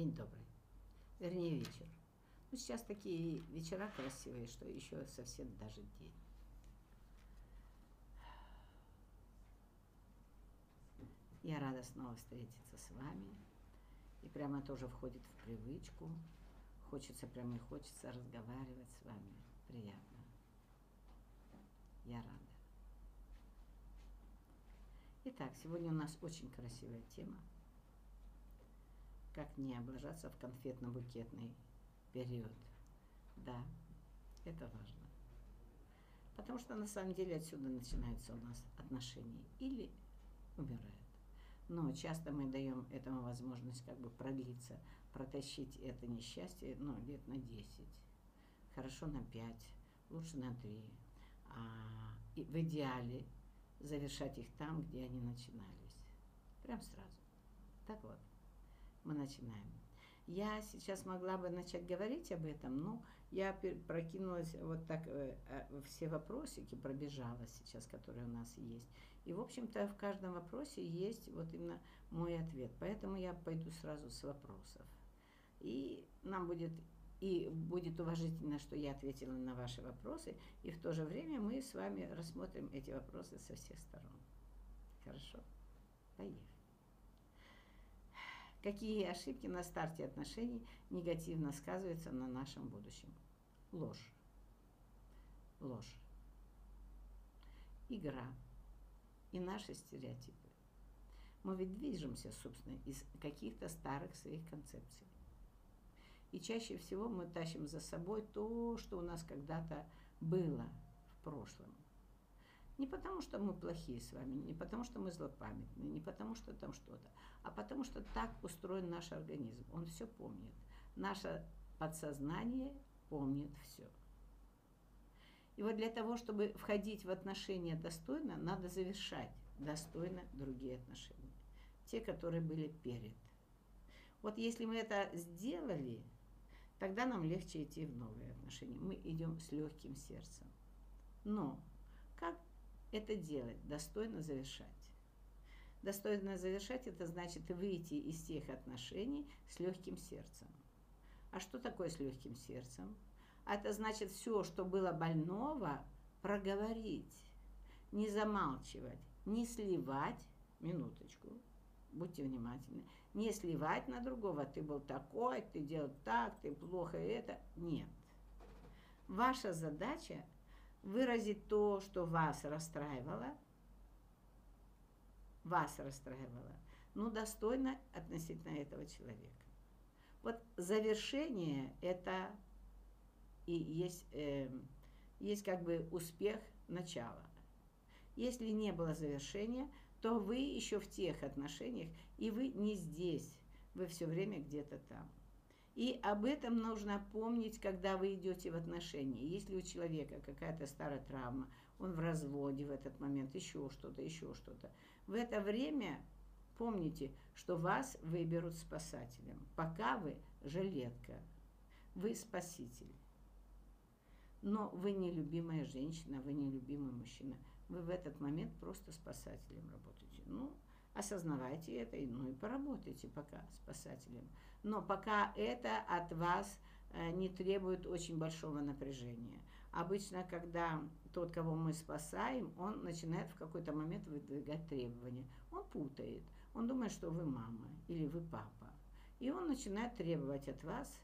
День добрый. Вернее, вечер. Ну, сейчас такие вечера красивые, что еще совсем даже день. Я рада снова встретиться с вами. И прямо тоже входит в привычку. Хочется, прямо и хочется разговаривать с вами. Приятно. Я рада. Итак, сегодня у нас очень красивая тема. Как не облажаться в конфетно-букетный период. Да, это важно. Потому что на самом деле отсюда начинаются у нас отношения или умирают. Но часто мы даем этому возможность как бы продлиться, протащить это несчастье ну, лет на 10, хорошо на 5, лучше на 3. А, и в идеале завершать их там, где они начинались. Прям сразу. Так вот, мы начинаем. Я сейчас могла бы начать говорить об этом, но я прокинулась вот так, э, э, все вопросики пробежала сейчас, которые у нас есть. И, в общем-то, в каждом вопросе есть вот именно мой ответ. Поэтому я пойду сразу с вопросов. И нам будет и будет уважительно, что я ответила на ваши вопросы, и в то же время мы с вами рассмотрим эти вопросы со всех сторон. Хорошо? Поехали. Какие ошибки на старте отношений негативно сказываются на нашем будущем? Ложь. Ложь. Игра. И наши стереотипы. Мы ведь движемся, собственно, из каких-то старых своих концепций. И чаще всего мы тащим за собой то, что у нас когда-то было в прошлом. Не потому, что мы плохие с вами, не потому, что мы злопамятные, не потому, что там что-то, а потому, что так устроен наш организм. Он все помнит. Наше подсознание помнит все. И вот для того, чтобы входить в отношения достойно, надо завершать достойно другие отношения. Те, которые были перед. Вот если мы это сделали, тогда нам легче идти в новые отношения. Мы идем с легким сердцем. Но как это делать, достойно завершать. Достойно завершать – это значит выйти из тех отношений с легким сердцем. А что такое с легким сердцем? Это значит все, что было больного, проговорить, не замалчивать, не сливать, минуточку, будьте внимательны, не сливать на другого, ты был такой, ты делал так, ты плохо это. Нет. Ваша задача выразить то, что вас расстраивало, вас расстраивало, ну, достойно относительно этого человека. Вот завершение – это и есть, э, есть как бы успех начала. Если не было завершения, то вы еще в тех отношениях, и вы не здесь, вы все время где-то там. И об этом нужно помнить, когда вы идете в отношения. Если у человека какая-то старая травма, он в разводе в этот момент, еще что-то, еще что-то. В это время помните, что вас выберут спасателем. Пока вы жилетка, вы спаситель. Но вы не любимая женщина, вы не любимый мужчина. Вы в этот момент просто спасателем работаете. Ну, осознавайте это, ну и поработайте пока спасателем. Но пока это от вас э, не требует очень большого напряжения. Обычно, когда тот, кого мы спасаем, он начинает в какой-то момент выдвигать требования. Он путает. Он думает, что вы мама или вы папа. И он начинает требовать от вас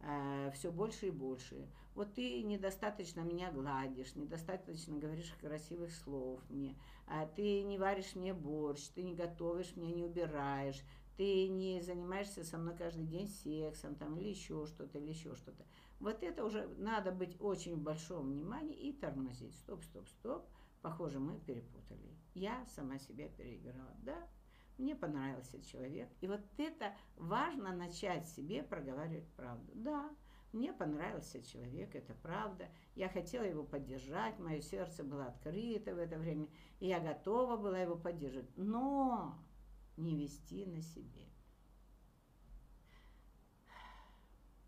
э, все больше и больше. Вот ты недостаточно меня гладишь, недостаточно говоришь красивых слов мне, а ты не варишь мне борщ, ты не готовишь мне, не убираешь, ты не занимаешься со мной каждый день сексом там, или еще что-то, или еще что-то. Вот это уже надо быть очень в большом внимании и тормозить. Стоп, стоп, стоп. Похоже, мы перепутали. Я сама себя переиграла. Да, мне понравился человек. И вот это важно начать себе проговаривать правду. Да, мне понравился человек, это правда. Я хотела его поддержать, мое сердце было открыто в это время, и я готова была его поддержать. Но не вести на себе.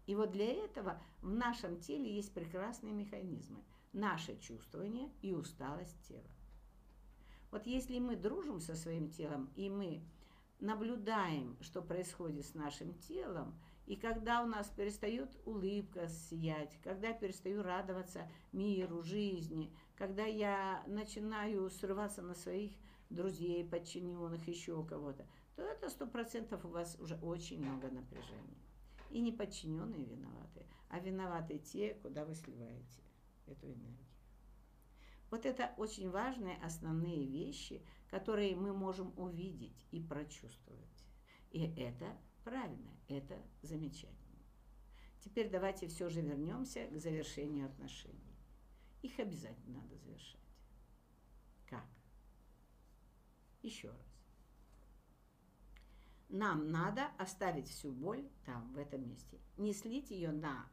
И вот для этого в нашем теле есть прекрасные механизмы. Наше чувствование и усталость тела. Вот если мы дружим со своим телом, и мы наблюдаем, что происходит с нашим телом, И когда у нас перестает улыбка сиять, когда перестаю радоваться миру, жизни, когда я начинаю срываться на своих друзей, подчиненных, еще кого-то, то это сто процентов у вас уже очень много напряжения. И не подчиненные виноваты, а виноваты те, куда вы сливаете эту энергию. Вот это очень важные основные вещи, которые мы можем увидеть и прочувствовать. И это правильно, это замечательно. Теперь давайте все же вернемся к завершению отношений. Их обязательно надо завершать. Как? Еще раз. Нам надо оставить всю боль там, в этом месте. Не слить ее на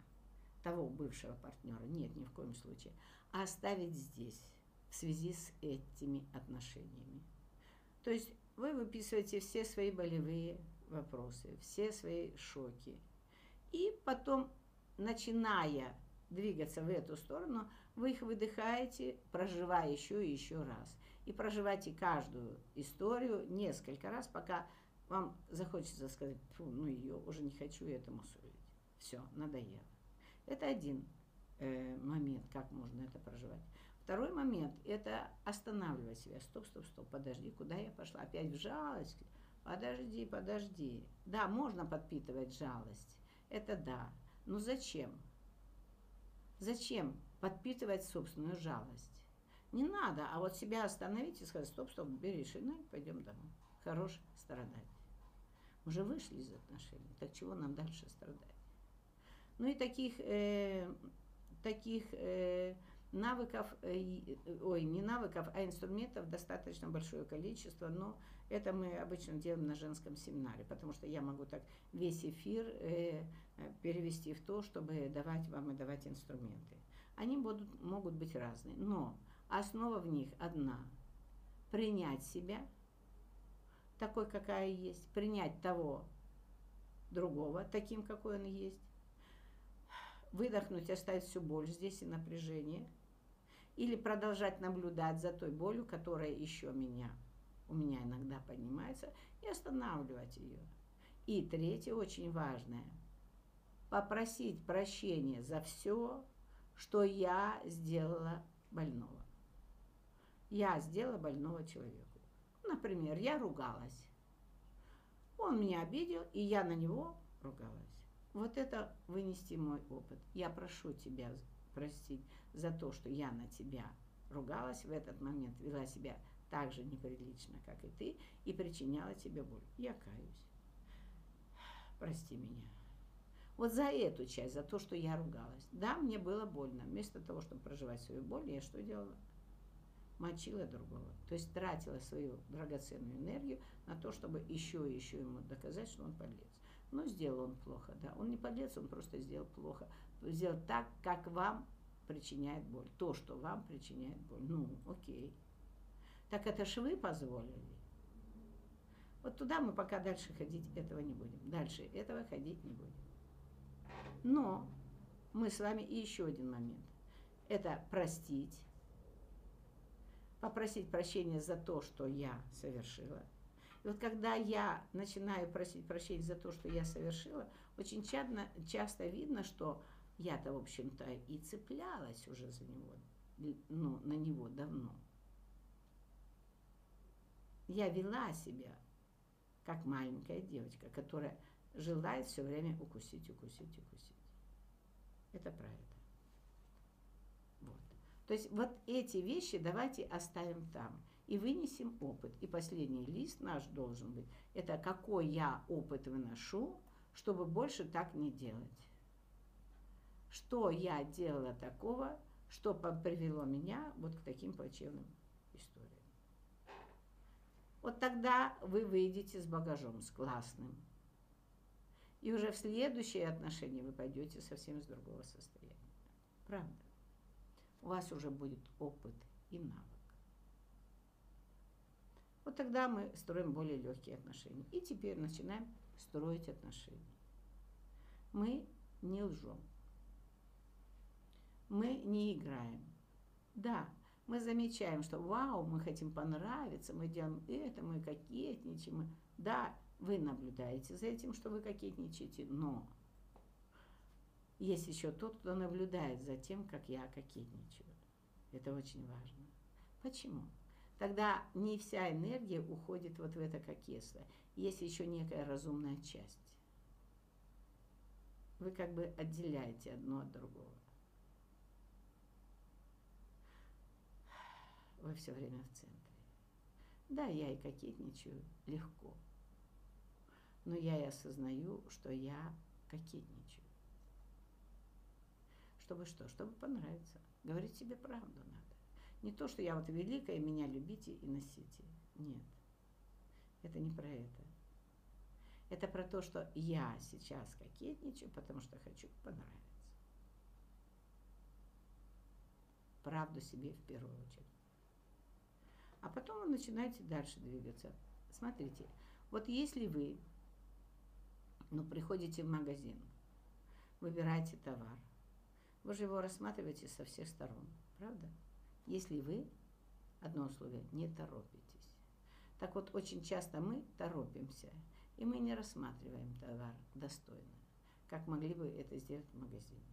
того бывшего партнера, нет, ни в коем случае, а оставить здесь, в связи с этими отношениями. То есть вы выписываете все свои болевые вопросы, все свои шоки. И потом, начиная двигаться в эту сторону, вы их выдыхаете, проживая еще и еще раз. И проживайте каждую историю несколько раз, пока вам захочется сказать, ну ее, уже не хочу этому судить. Все, надоело. Это один э, момент, как можно это проживать. Второй момент – это останавливать себя. Стоп, стоп, стоп, подожди, куда я пошла? Опять жалость? Подожди, подожди. Да, можно подпитывать жалость. Это да. Но зачем? Зачем подпитывать собственную жалость? Не надо, а вот себя остановить и сказать, стоп, стоп, бери шины, пойдем домой. Хорош страдать. Уже вышли из отношений, так чего нам дальше страдать? Ну и таких, э, таких э, навыков, э, ой, не навыков, а инструментов достаточно большое количество, но это мы обычно делаем на женском семинаре, потому что я могу так весь эфир э, перевести в то, чтобы давать вам и давать инструменты. Они будут, могут быть разные, но основа в них одна. Принять себя такой, какая есть, принять того другого таким, какой он есть, выдохнуть, оставить всю боль здесь и напряжение – или продолжать наблюдать за той болью, которая еще меня, у меня иногда поднимается, и останавливать ее. И третье, очень важное, попросить прощения за все, что я сделала больного. Я сделала больного человеку. Например, я ругалась. Он меня обидел, и я на него ругалась. Вот это вынести мой опыт. Я прошу тебя простить за то, что я на тебя ругалась в этот момент, вела себя так же неприлично, как и ты, и причиняла тебе боль. Я каюсь. Прости меня. Вот за эту часть, за то, что я ругалась. Да, мне было больно. Вместо того, чтобы проживать свою боль, я что делала? Мочила другого. То есть тратила свою драгоценную энергию на то, чтобы еще и еще ему доказать, что он подлец. Но сделал он плохо, да. Он не подлец, он просто сделал плохо. Сделал так, как вам причиняет боль. То, что вам причиняет боль. Ну, окей. Так это ж вы позволили. Вот туда мы пока дальше ходить этого не будем. Дальше этого ходить не будем. Но мы с вами и еще один момент. Это простить, попросить прощения за то, что я совершила. И вот когда я начинаю просить прощения за то, что я совершила, очень часто, часто видно, что я-то, в общем-то, и цеплялась уже за него, ну, на него давно. Я вела себя, как маленькая девочка, которая желает все время укусить, укусить, укусить. Это это. Вот. То есть вот эти вещи давайте оставим там и вынесем опыт. И последний лист наш должен быть, это какой я опыт выношу, чтобы больше так не делать что я делала такого, что привело меня вот к таким плачевным историям. Вот тогда вы выйдете с багажом, с классным. И уже в следующие отношения вы пойдете совсем с другого состояния. Правда. У вас уже будет опыт и навык. Вот тогда мы строим более легкие отношения. И теперь начинаем строить отношения. Мы не лжем мы не играем. Да, мы замечаем, что вау, мы хотим понравиться, мы делаем это, мы кокетничаем. Да, вы наблюдаете за этим, что вы кокетничаете, но есть еще тот, кто наблюдает за тем, как я кокетничаю. Это очень важно. Почему? Тогда не вся энергия уходит вот в это кокетство. Есть еще некая разумная часть. Вы как бы отделяете одно от другого. Вы все время в центре. Да, я и кокетничаю легко. Но я и осознаю, что я кокетничаю. Чтобы что? Чтобы понравиться. Говорить себе правду надо. Не то, что я вот великая, меня любите и носите. Нет. Это не про это. Это про то, что я сейчас кокетничаю, потому что хочу понравиться. Правду себе в первую очередь. А потом вы начинаете дальше двигаться. Смотрите, вот если вы ну, приходите в магазин, выбираете товар, вы же его рассматриваете со всех сторон, правда? Если вы, одно условие, не торопитесь. Так вот, очень часто мы торопимся, и мы не рассматриваем товар достойно, как могли бы это сделать в магазине.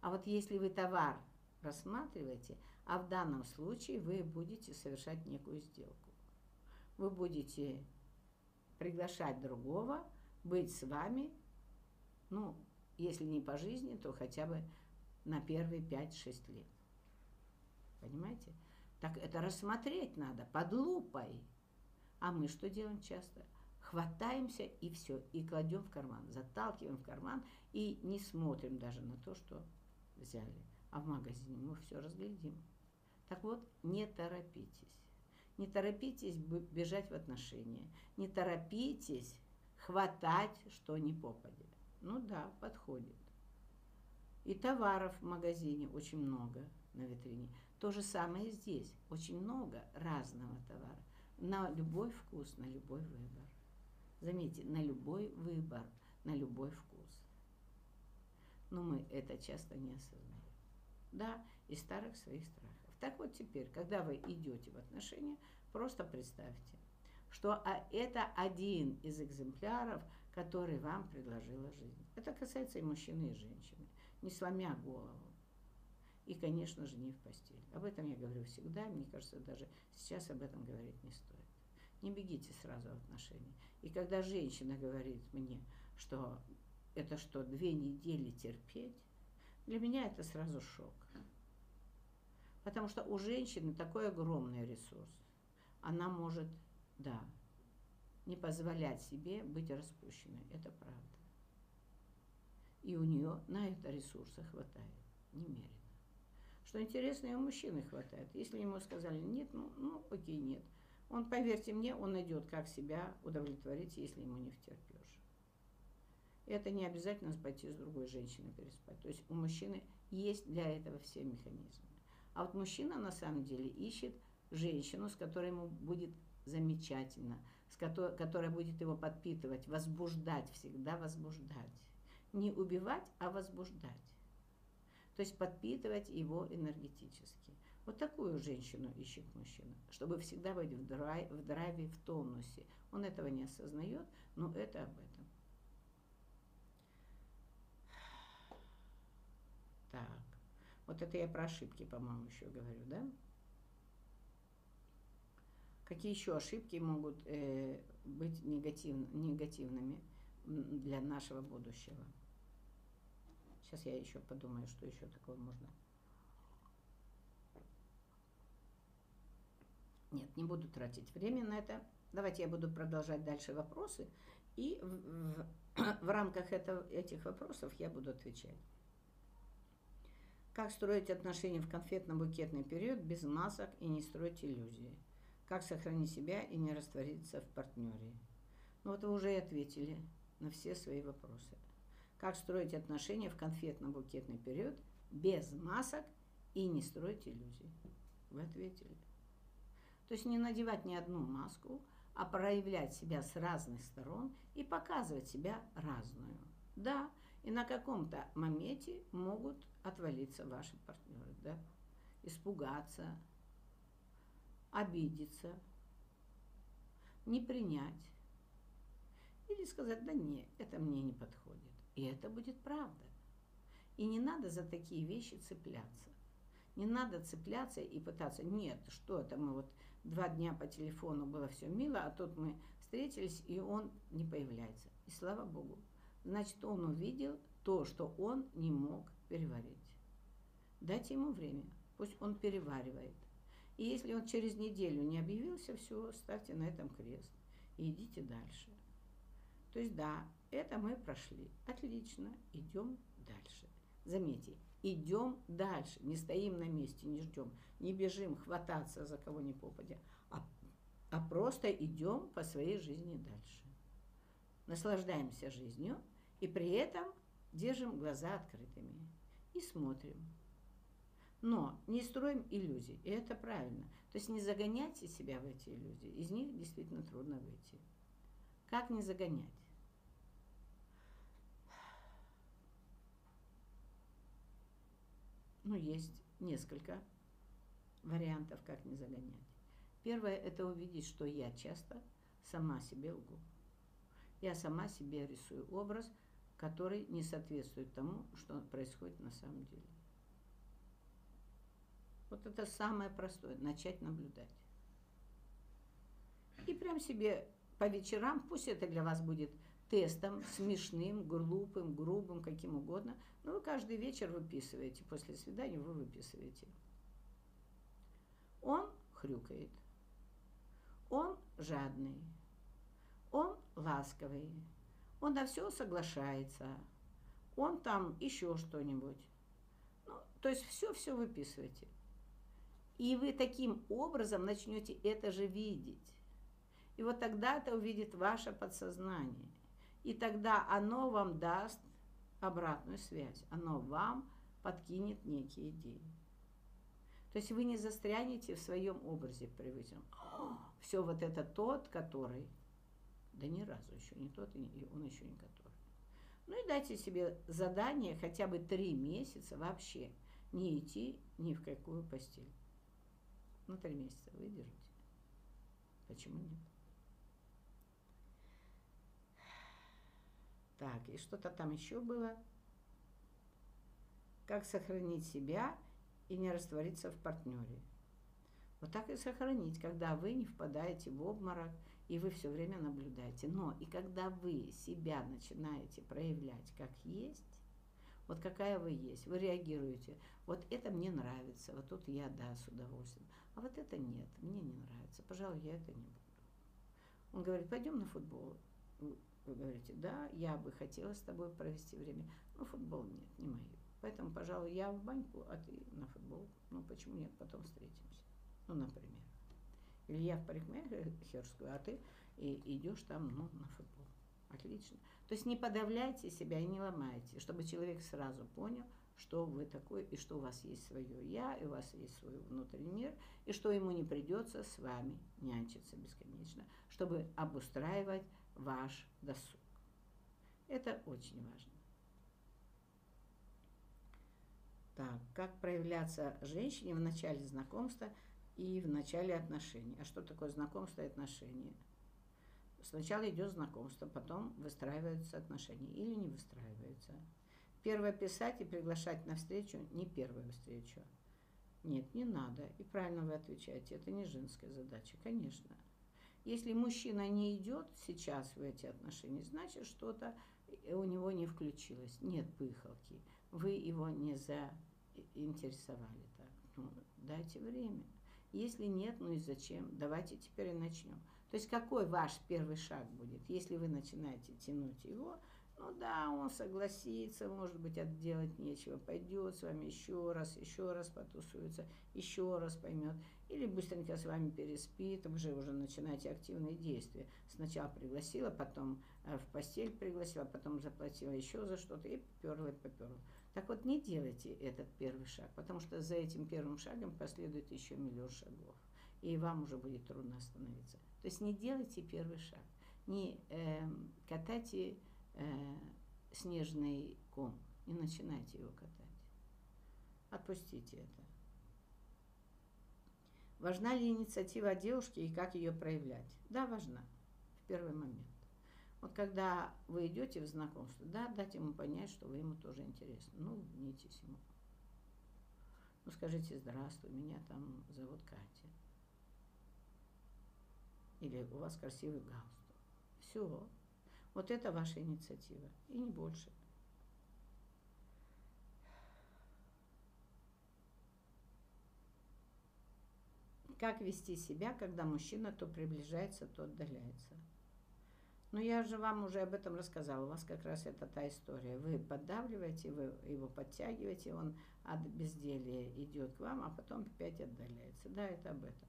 А вот если вы товар рассматриваете, а в данном случае вы будете совершать некую сделку. Вы будете приглашать другого быть с вами, ну, если не по жизни, то хотя бы на первые 5-6 лет. Понимаете? Так это рассмотреть надо под лупой. А мы что делаем часто? Хватаемся и все, и кладем в карман, заталкиваем в карман и не смотрим даже на то, что взяли. А в магазине мы все разглядим. Так вот, не торопитесь. Не торопитесь бежать в отношения. Не торопитесь хватать, что не попадет. Ну да, подходит. И товаров в магазине очень много на витрине. То же самое здесь. Очень много разного товара. На любой вкус, на любой выбор. Заметьте, на любой выбор, на любой вкус. Но мы это часто не осознаем. Да, из старых своих страхов. Так вот теперь, когда вы идете в отношения, просто представьте, что а, это один из экземпляров, который вам предложила жизнь. Это касается и мужчины, и женщины, не сломя голову. И, конечно же, не в постель. Об этом я говорю всегда, мне кажется, даже сейчас об этом говорить не стоит. Не бегите сразу в отношения. И когда женщина говорит мне, что это что, две недели терпеть, для меня это сразу шок. Потому что у женщины такой огромный ресурс. Она может, да, не позволять себе быть распущенной. Это правда. И у нее на это ресурса хватает немерено. Что интересно, и у мужчины хватает. Если ему сказали нет, ну, ну окей, нет. Он, поверьте мне, он найдет, как себя удовлетворить, если ему не втерпешь. Это не обязательно пойти с другой женщиной переспать. То есть у мужчины есть для этого все механизмы. А вот мужчина на самом деле ищет женщину, с которой ему будет замечательно, с которой, которая будет его подпитывать, возбуждать, всегда возбуждать. Не убивать, а возбуждать. То есть подпитывать его энергетически. Вот такую женщину ищет мужчина, чтобы всегда быть в, драйв, в драйве, в тонусе. Он этого не осознает, но это об этом. Так. Вот это я про ошибки, по-моему, еще говорю, да? Какие еще ошибки могут э, быть негатив, негативными для нашего будущего? Сейчас я еще подумаю, что еще такого можно. Нет, не буду тратить время на это. Давайте я буду продолжать дальше вопросы. И в, в, в рамках этого, этих вопросов я буду отвечать. Как строить отношения в конфетно-букетный период без масок и не строить иллюзии? Как сохранить себя и не раствориться в партнере? Ну вот вы уже и ответили на все свои вопросы. Как строить отношения в конфетно-букетный период без масок и не строить иллюзий? Вы ответили. То есть не надевать ни одну маску, а проявлять себя с разных сторон и показывать себя разную. Да, и на каком-то моменте могут отвалиться ваши партнеры, да? Испугаться, обидеться, не принять. Или сказать, да нет, это мне не подходит. И это будет правда. И не надо за такие вещи цепляться. Не надо цепляться и пытаться, нет, что это мы вот два дня по телефону было все мило, а тут мы встретились, и он не появляется. И слава Богу. Значит, он увидел то, что он не мог переварить. Дайте ему время, пусть он переваривает. И если он через неделю не объявился, все, ставьте на этом крест и идите дальше. То есть да, это мы прошли. Отлично, идем дальше. Заметьте, идем дальше, не стоим на месте, не ждем, не бежим хвататься за кого ни попадя, а, а просто идем по своей жизни дальше. Наслаждаемся жизнью и при этом держим глаза открытыми и смотрим. Но не строим иллюзий, и это правильно. То есть не загоняйте себя в эти иллюзии, из них действительно трудно выйти. Как не загонять? Ну, есть несколько вариантов, как не загонять. Первое – это увидеть, что я часто сама себе лгу. Я сама себе рисую образ, который не соответствует тому, что происходит на самом деле. Вот это самое простое – начать наблюдать. И прям себе по вечерам, пусть это для вас будет тестом, смешным, глупым, грубым, каким угодно, но вы каждый вечер выписываете, после свидания вы выписываете. Он хрюкает, он жадный, он ласковый, он на все соглашается, он там еще что-нибудь. Ну, то есть все-все выписываете. И вы таким образом начнете это же видеть. И вот тогда это увидит ваше подсознание. И тогда оно вам даст обратную связь. Оно вам подкинет некие идеи. То есть вы не застрянете в своем образе привычном. Все вот это тот, который. Да ни разу еще не тот, и он еще не который. Ну и дайте себе задание хотя бы три месяца вообще не идти ни в какую постель. Ну, три месяца выдержите. Почему нет? Так, и что-то там еще было. Как сохранить себя и не раствориться в партнере. Вот так и сохранить, когда вы не впадаете в обморок, и вы все время наблюдаете. Но и когда вы себя начинаете проявлять как есть, вот какая вы есть, вы реагируете, вот это мне нравится, вот тут я, да, с удовольствием. А вот это нет, мне не нравится, пожалуй, я это не буду. Он говорит, пойдем на футбол. Вы говорите, да, я бы хотела с тобой провести время, но футбол нет, не мое. Поэтому, пожалуй, я в баньку, а ты на футбол. Ну, почему нет, потом встретимся. Ну, например. Или я в парикмахерскую, а ты и идешь там, ну, на футбол. Отлично. То есть не подавляйте себя и не ломайте, чтобы человек сразу понял, что вы такой, и что у вас есть свое я, и у вас есть свой внутренний мир, и что ему не придется с вами нянчиться бесконечно, чтобы обустраивать ваш досуг. Это очень важно. Так, как проявляться женщине в начале знакомства и в начале отношений? А что такое знакомство и отношения? Сначала идет знакомство, потом выстраиваются отношения или не выстраиваются. Первое писать и приглашать на встречу не первую встречу. Нет, не надо. И правильно вы отвечаете, это не женская задача, конечно. Если мужчина не идет сейчас в эти отношения, значит что-то у него не включилось. Нет пыхалки. Вы его не заинтересовали так. Ну, дайте время. Если нет, ну и зачем? Давайте теперь и начнем. То есть какой ваш первый шаг будет, если вы начинаете тянуть его, ну да, он согласится, может быть, отделать нечего, пойдет с вами еще раз, еще раз потусуется, еще раз поймет. Или быстренько с вами переспит, вы же уже начинаете активные действия. Сначала пригласила, потом э, в постель пригласила, потом заплатила еще за что-то и поперла и поперла. Так вот, не делайте этот первый шаг, потому что за этим первым шагом последует еще миллион шагов. И вам уже будет трудно остановиться. То есть не делайте первый шаг, не э, катайте э, снежный ком. Не начинайте его катать. Отпустите это. Важна ли инициатива девушки и как ее проявлять? Да, важна. В первый момент. Вот когда вы идете в знакомство, да, дать ему понять, что вы ему тоже интересны. Ну, улыбнитесь ему. Ну, скажите, здравствуй, меня там зовут Катя. Или у вас красивый галстук. Все. Вот это ваша инициатива. И не больше. Как вести себя, когда мужчина то приближается, то отдаляется? Ну, я же вам уже об этом рассказала. У вас как раз это та история. Вы поддавливаете, вы его подтягиваете, он от безделия идет к вам, а потом опять отдаляется. Да, это об этом.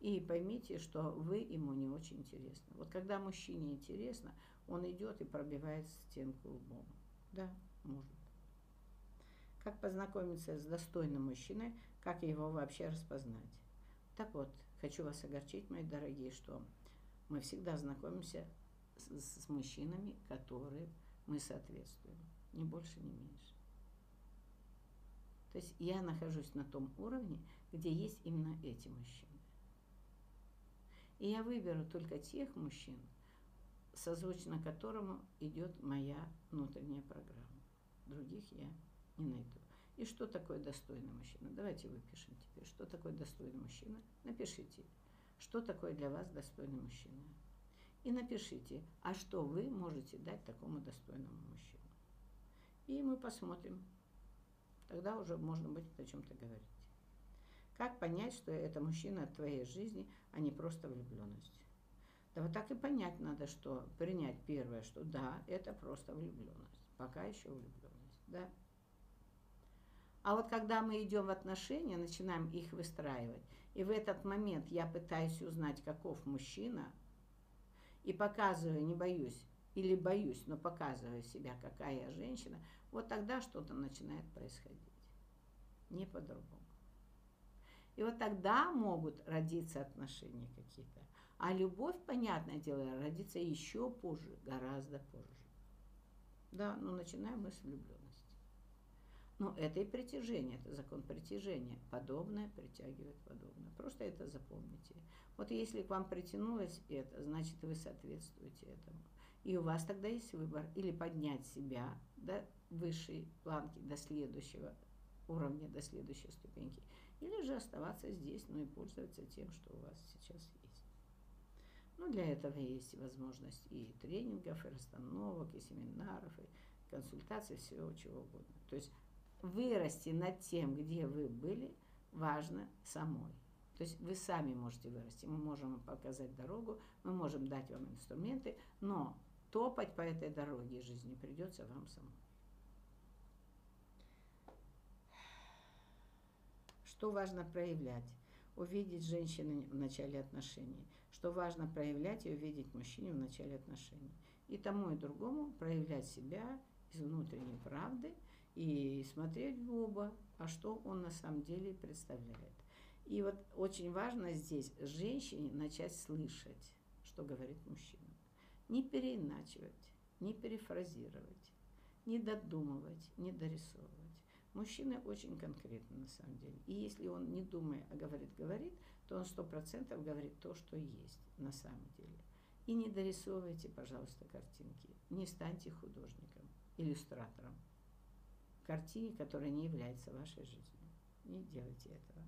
И поймите, что вы ему не очень интересны. Вот когда мужчине интересно, он идет и пробивает стенку лбом. Да, может. Как познакомиться с достойным мужчиной, как его вообще распознать? Так вот, хочу вас огорчить, мои дорогие, что мы всегда знакомимся с, с мужчинами, которые мы соответствуем. Ни больше, ни меньше. То есть я нахожусь на том уровне, где есть именно эти мужчины. И я выберу только тех мужчин, созвучно которому идет моя внутренняя программа. Других я не найду. И что такое достойный мужчина? Давайте выпишем теперь, что такое достойный мужчина. Напишите, что такое для вас достойный мужчина и напишите, а что вы можете дать такому достойному мужчину. И мы посмотрим. Тогда уже можно будет о чем-то говорить. Как понять, что это мужчина от твоей жизни, а не просто влюбленность? Да вот так и понять надо, что принять первое, что да, это просто влюбленность. Пока еще влюбленность, да. А вот когда мы идем в отношения, начинаем их выстраивать, и в этот момент я пытаюсь узнать, каков мужчина – и показываю, не боюсь, или боюсь, но показываю себя, какая я женщина, вот тогда что-то начинает происходить. Не по-другому. И вот тогда могут родиться отношения какие-то. А любовь, понятное дело, родится еще позже, гораздо позже. Да, но начинаем мы с влюбленности. Но это и притяжение, это закон притяжения. Подобное притягивает подобное. Просто это запомните. Вот если к вам притянулось это, значит вы соответствуете этому. И у вас тогда есть выбор или поднять себя до высшей планки, до следующего уровня, до следующей ступеньки, или же оставаться здесь, ну и пользоваться тем, что у вас сейчас есть. Ну, для этого есть возможность и тренингов, и расстановок, и семинаров, и консультаций, всего чего угодно. То есть вырасти над тем, где вы были, важно самой. То есть вы сами можете вырасти. Мы можем показать дорогу, мы можем дать вам инструменты, но топать по этой дороге жизни придется вам самому. Что важно проявлять? Увидеть женщину в начале отношений. Что важно проявлять и увидеть мужчине в начале отношений. И тому и другому проявлять себя из внутренней правды и смотреть в оба, а что он на самом деле представляет. И вот очень важно здесь женщине начать слышать, что говорит мужчина. Не переиначивать, не перефразировать, не додумывать, не дорисовывать. Мужчина очень конкретно на самом деле. И если он не думая, а говорит, говорит, то он сто процентов говорит то, что есть на самом деле. И не дорисовывайте, пожалуйста, картинки. Не станьте художником, иллюстратором. Картине, которая не является вашей жизнью. Не делайте этого.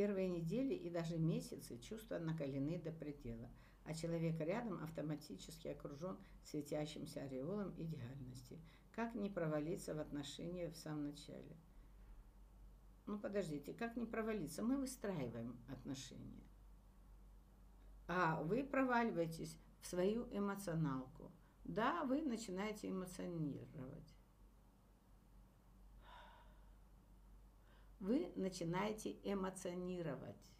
первые недели и даже месяцы чувства накалены до предела, а человек рядом автоматически окружен светящимся ореолом идеальности. Как не провалиться в отношения в самом начале? Ну, подождите, как не провалиться? Мы выстраиваем отношения. А вы проваливаетесь в свою эмоционалку. Да, вы начинаете эмоционировать. вы начинаете эмоционировать.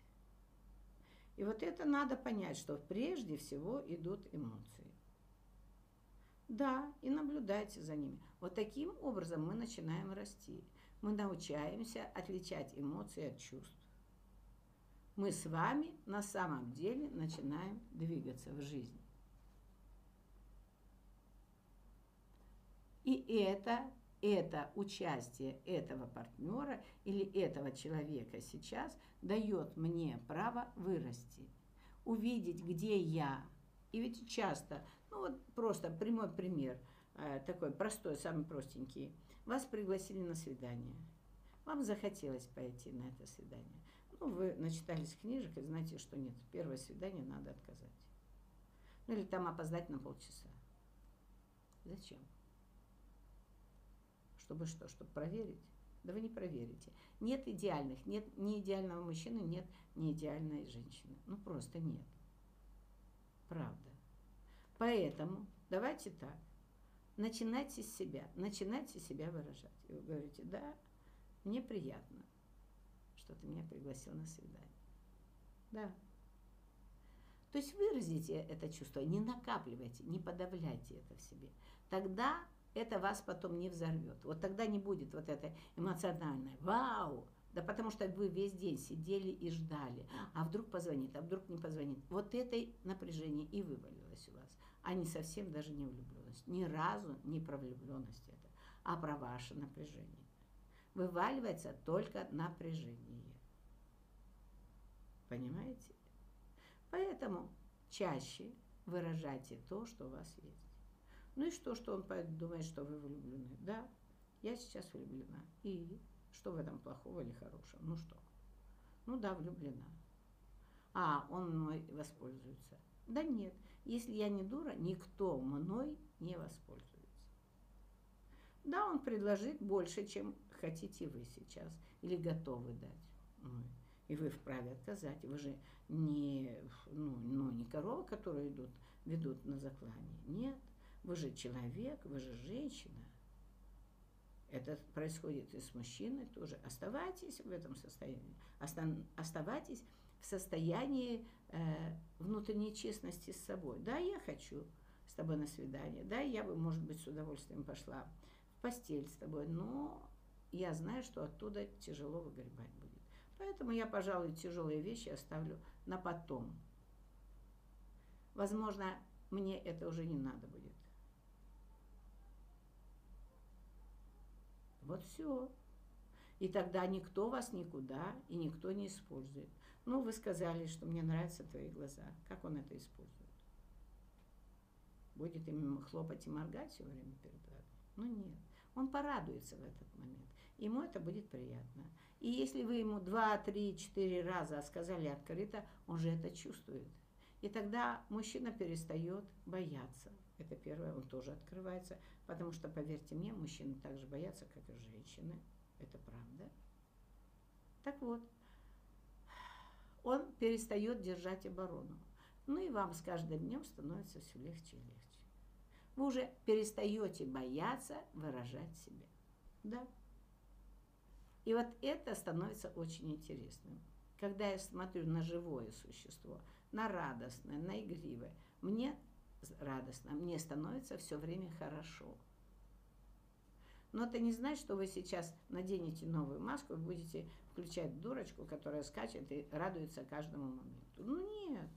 И вот это надо понять, что прежде всего идут эмоции. Да, и наблюдайте за ними. Вот таким образом мы начинаем расти. Мы научаемся отличать эмоции от чувств. Мы с вами на самом деле начинаем двигаться в жизни. И это это участие этого партнера или этого человека сейчас дает мне право вырасти, увидеть, где я. И ведь часто, ну вот просто прямой пример, э, такой простой, самый простенький. Вас пригласили на свидание. Вам захотелось пойти на это свидание. Ну, вы начитались книжек и знаете, что нет, первое свидание надо отказать. Ну или там опоздать на полчаса. Зачем? Чтобы что? Чтобы проверить? Да вы не проверите. Нет идеальных, нет ни идеального мужчины, нет ни идеальной женщины. Ну просто нет. Правда. Поэтому давайте так. Начинайте с себя, начинайте себя выражать. И вы говорите, да, мне приятно, что ты меня пригласил на свидание. Да. То есть выразите это чувство, не накапливайте, не подавляйте это в себе. Тогда это вас потом не взорвет. Вот тогда не будет вот это эмоциональное «Вау!» Да потому что вы весь день сидели и ждали. А вдруг позвонит, а вдруг не позвонит. Вот это напряжение и вывалилось у вас. А не совсем даже не влюбленность. Ни разу не про влюбленность это, а про ваше напряжение. Вываливается только напряжение. Понимаете? Поэтому чаще выражайте то, что у вас есть. Ну и что, что он думает, что вы влюблены? Да, я сейчас влюблена. И что в этом плохого или хорошего? Ну что? Ну да, влюблена. А, он мной воспользуется. Да нет, если я не дура, никто мной не воспользуется. Да, он предложит больше, чем хотите вы сейчас или готовы дать. И вы вправе отказать. Вы же не, ну, ну, не корова, которые идут, ведут на заклание. Нет. Вы же человек, вы же женщина. Это происходит и с мужчиной тоже. Оставайтесь в этом состоянии. Оставайтесь в состоянии э, внутренней честности с собой. Да, я хочу с тобой на свидание. Да, я бы, может быть, с удовольствием пошла в постель с тобой. Но я знаю, что оттуда тяжело выгребать будет. Поэтому я, пожалуй, тяжелые вещи оставлю на потом. Возможно, мне это уже не надо будет. Вот все. И тогда никто вас никуда и никто не использует. Ну, вы сказали, что мне нравятся твои глаза. Как он это использует? Будет им хлопать и моргать все время перед вами? Ну, нет. Он порадуется в этот момент. Ему это будет приятно. И если вы ему два, три, четыре раза сказали открыто, он же это чувствует. И тогда мужчина перестает бояться. Это первое, он тоже открывается. Потому что, поверьте мне, мужчины так же боятся, как и женщины. Это правда. Так вот, он перестает держать оборону. Ну и вам с каждым днем становится все легче и легче. Вы уже перестаете бояться выражать себя. Да. И вот это становится очень интересным. Когда я смотрю на живое существо, на радостное, на игривое, мне радостно, мне становится все время хорошо. Но это не значит, что вы сейчас наденете новую маску и будете включать дурочку, которая скачет и радуется каждому моменту. Ну нет,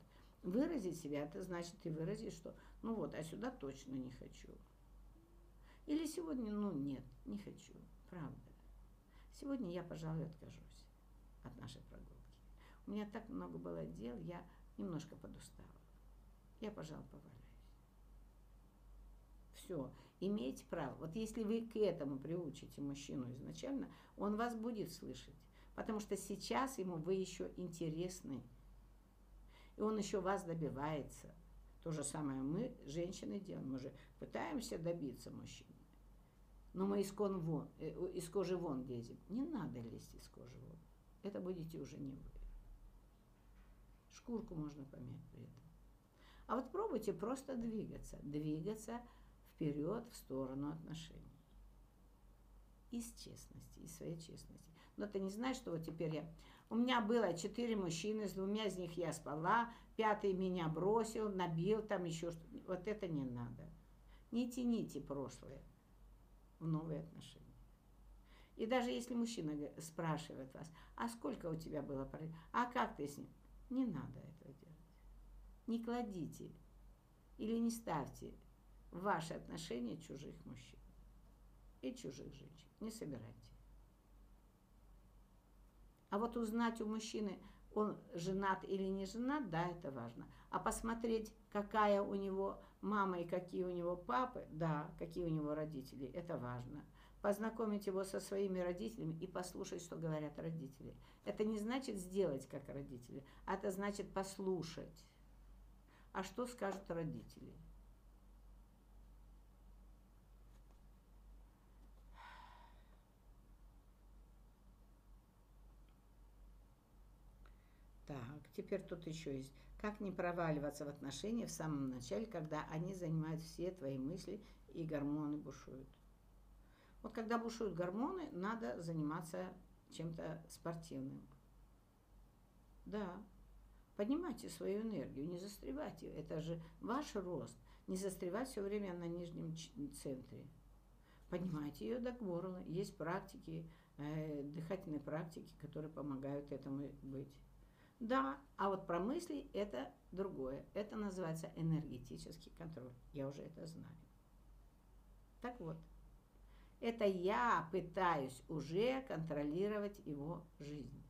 выразить себя, это значит и выразить, что ну вот, а сюда точно не хочу. Или сегодня, ну нет, не хочу, правда. Сегодня я, пожалуй, откажусь от нашей прогулки. У меня так много было дел, я немножко подустала. Я, пожалуй, повалюсь все, имеете право. Вот если вы к этому приучите мужчину изначально, он вас будет слышать. Потому что сейчас ему вы еще интересны. И он еще вас добивается. То же самое мы, женщины, делаем. Мы же пытаемся добиться мужчины. Но мы из, кон вон, э, из кожи вон лезем. Не надо лезть из кожи вон. Это будете уже не вы. Шкурку можно помять при этом. А вот пробуйте просто двигаться. Двигаться – вперед в сторону отношений. Из честности, из своей честности. Но ты не знаешь, что вот теперь я... У меня было четыре мужчины, с двумя из них я спала, пятый меня бросил, набил там еще что -то. Вот это не надо. Не тяните прошлое в новые отношения. И даже если мужчина спрашивает вас, а сколько у тебя было, а как ты с ним? Не надо этого делать. Не кладите или не ставьте ваши отношения чужих мужчин. и чужих женщин. Не собирайте. А вот узнать у мужчины, он женат или не женат, да, это важно. А посмотреть, какая у него мама и какие у него папы, да, какие у него родители, это важно. Познакомить его со своими родителями и послушать, что говорят родители. Это не значит сделать как родители, а это значит послушать. А что скажут родители? Так, теперь тут еще есть. Как не проваливаться в отношения в самом начале, когда они занимают все твои мысли и гормоны бушуют? Вот когда бушуют гормоны, надо заниматься чем-то спортивным. Да, поднимайте свою энергию, не застревайте. Это же ваш рост. Не застревать все время на нижнем центре. Поднимайте ее до горла. Есть практики, э, дыхательные практики, которые помогают этому быть. Да, а вот про мысли это другое. Это называется энергетический контроль. Я уже это знаю. Так вот, это я пытаюсь уже контролировать его жизнь.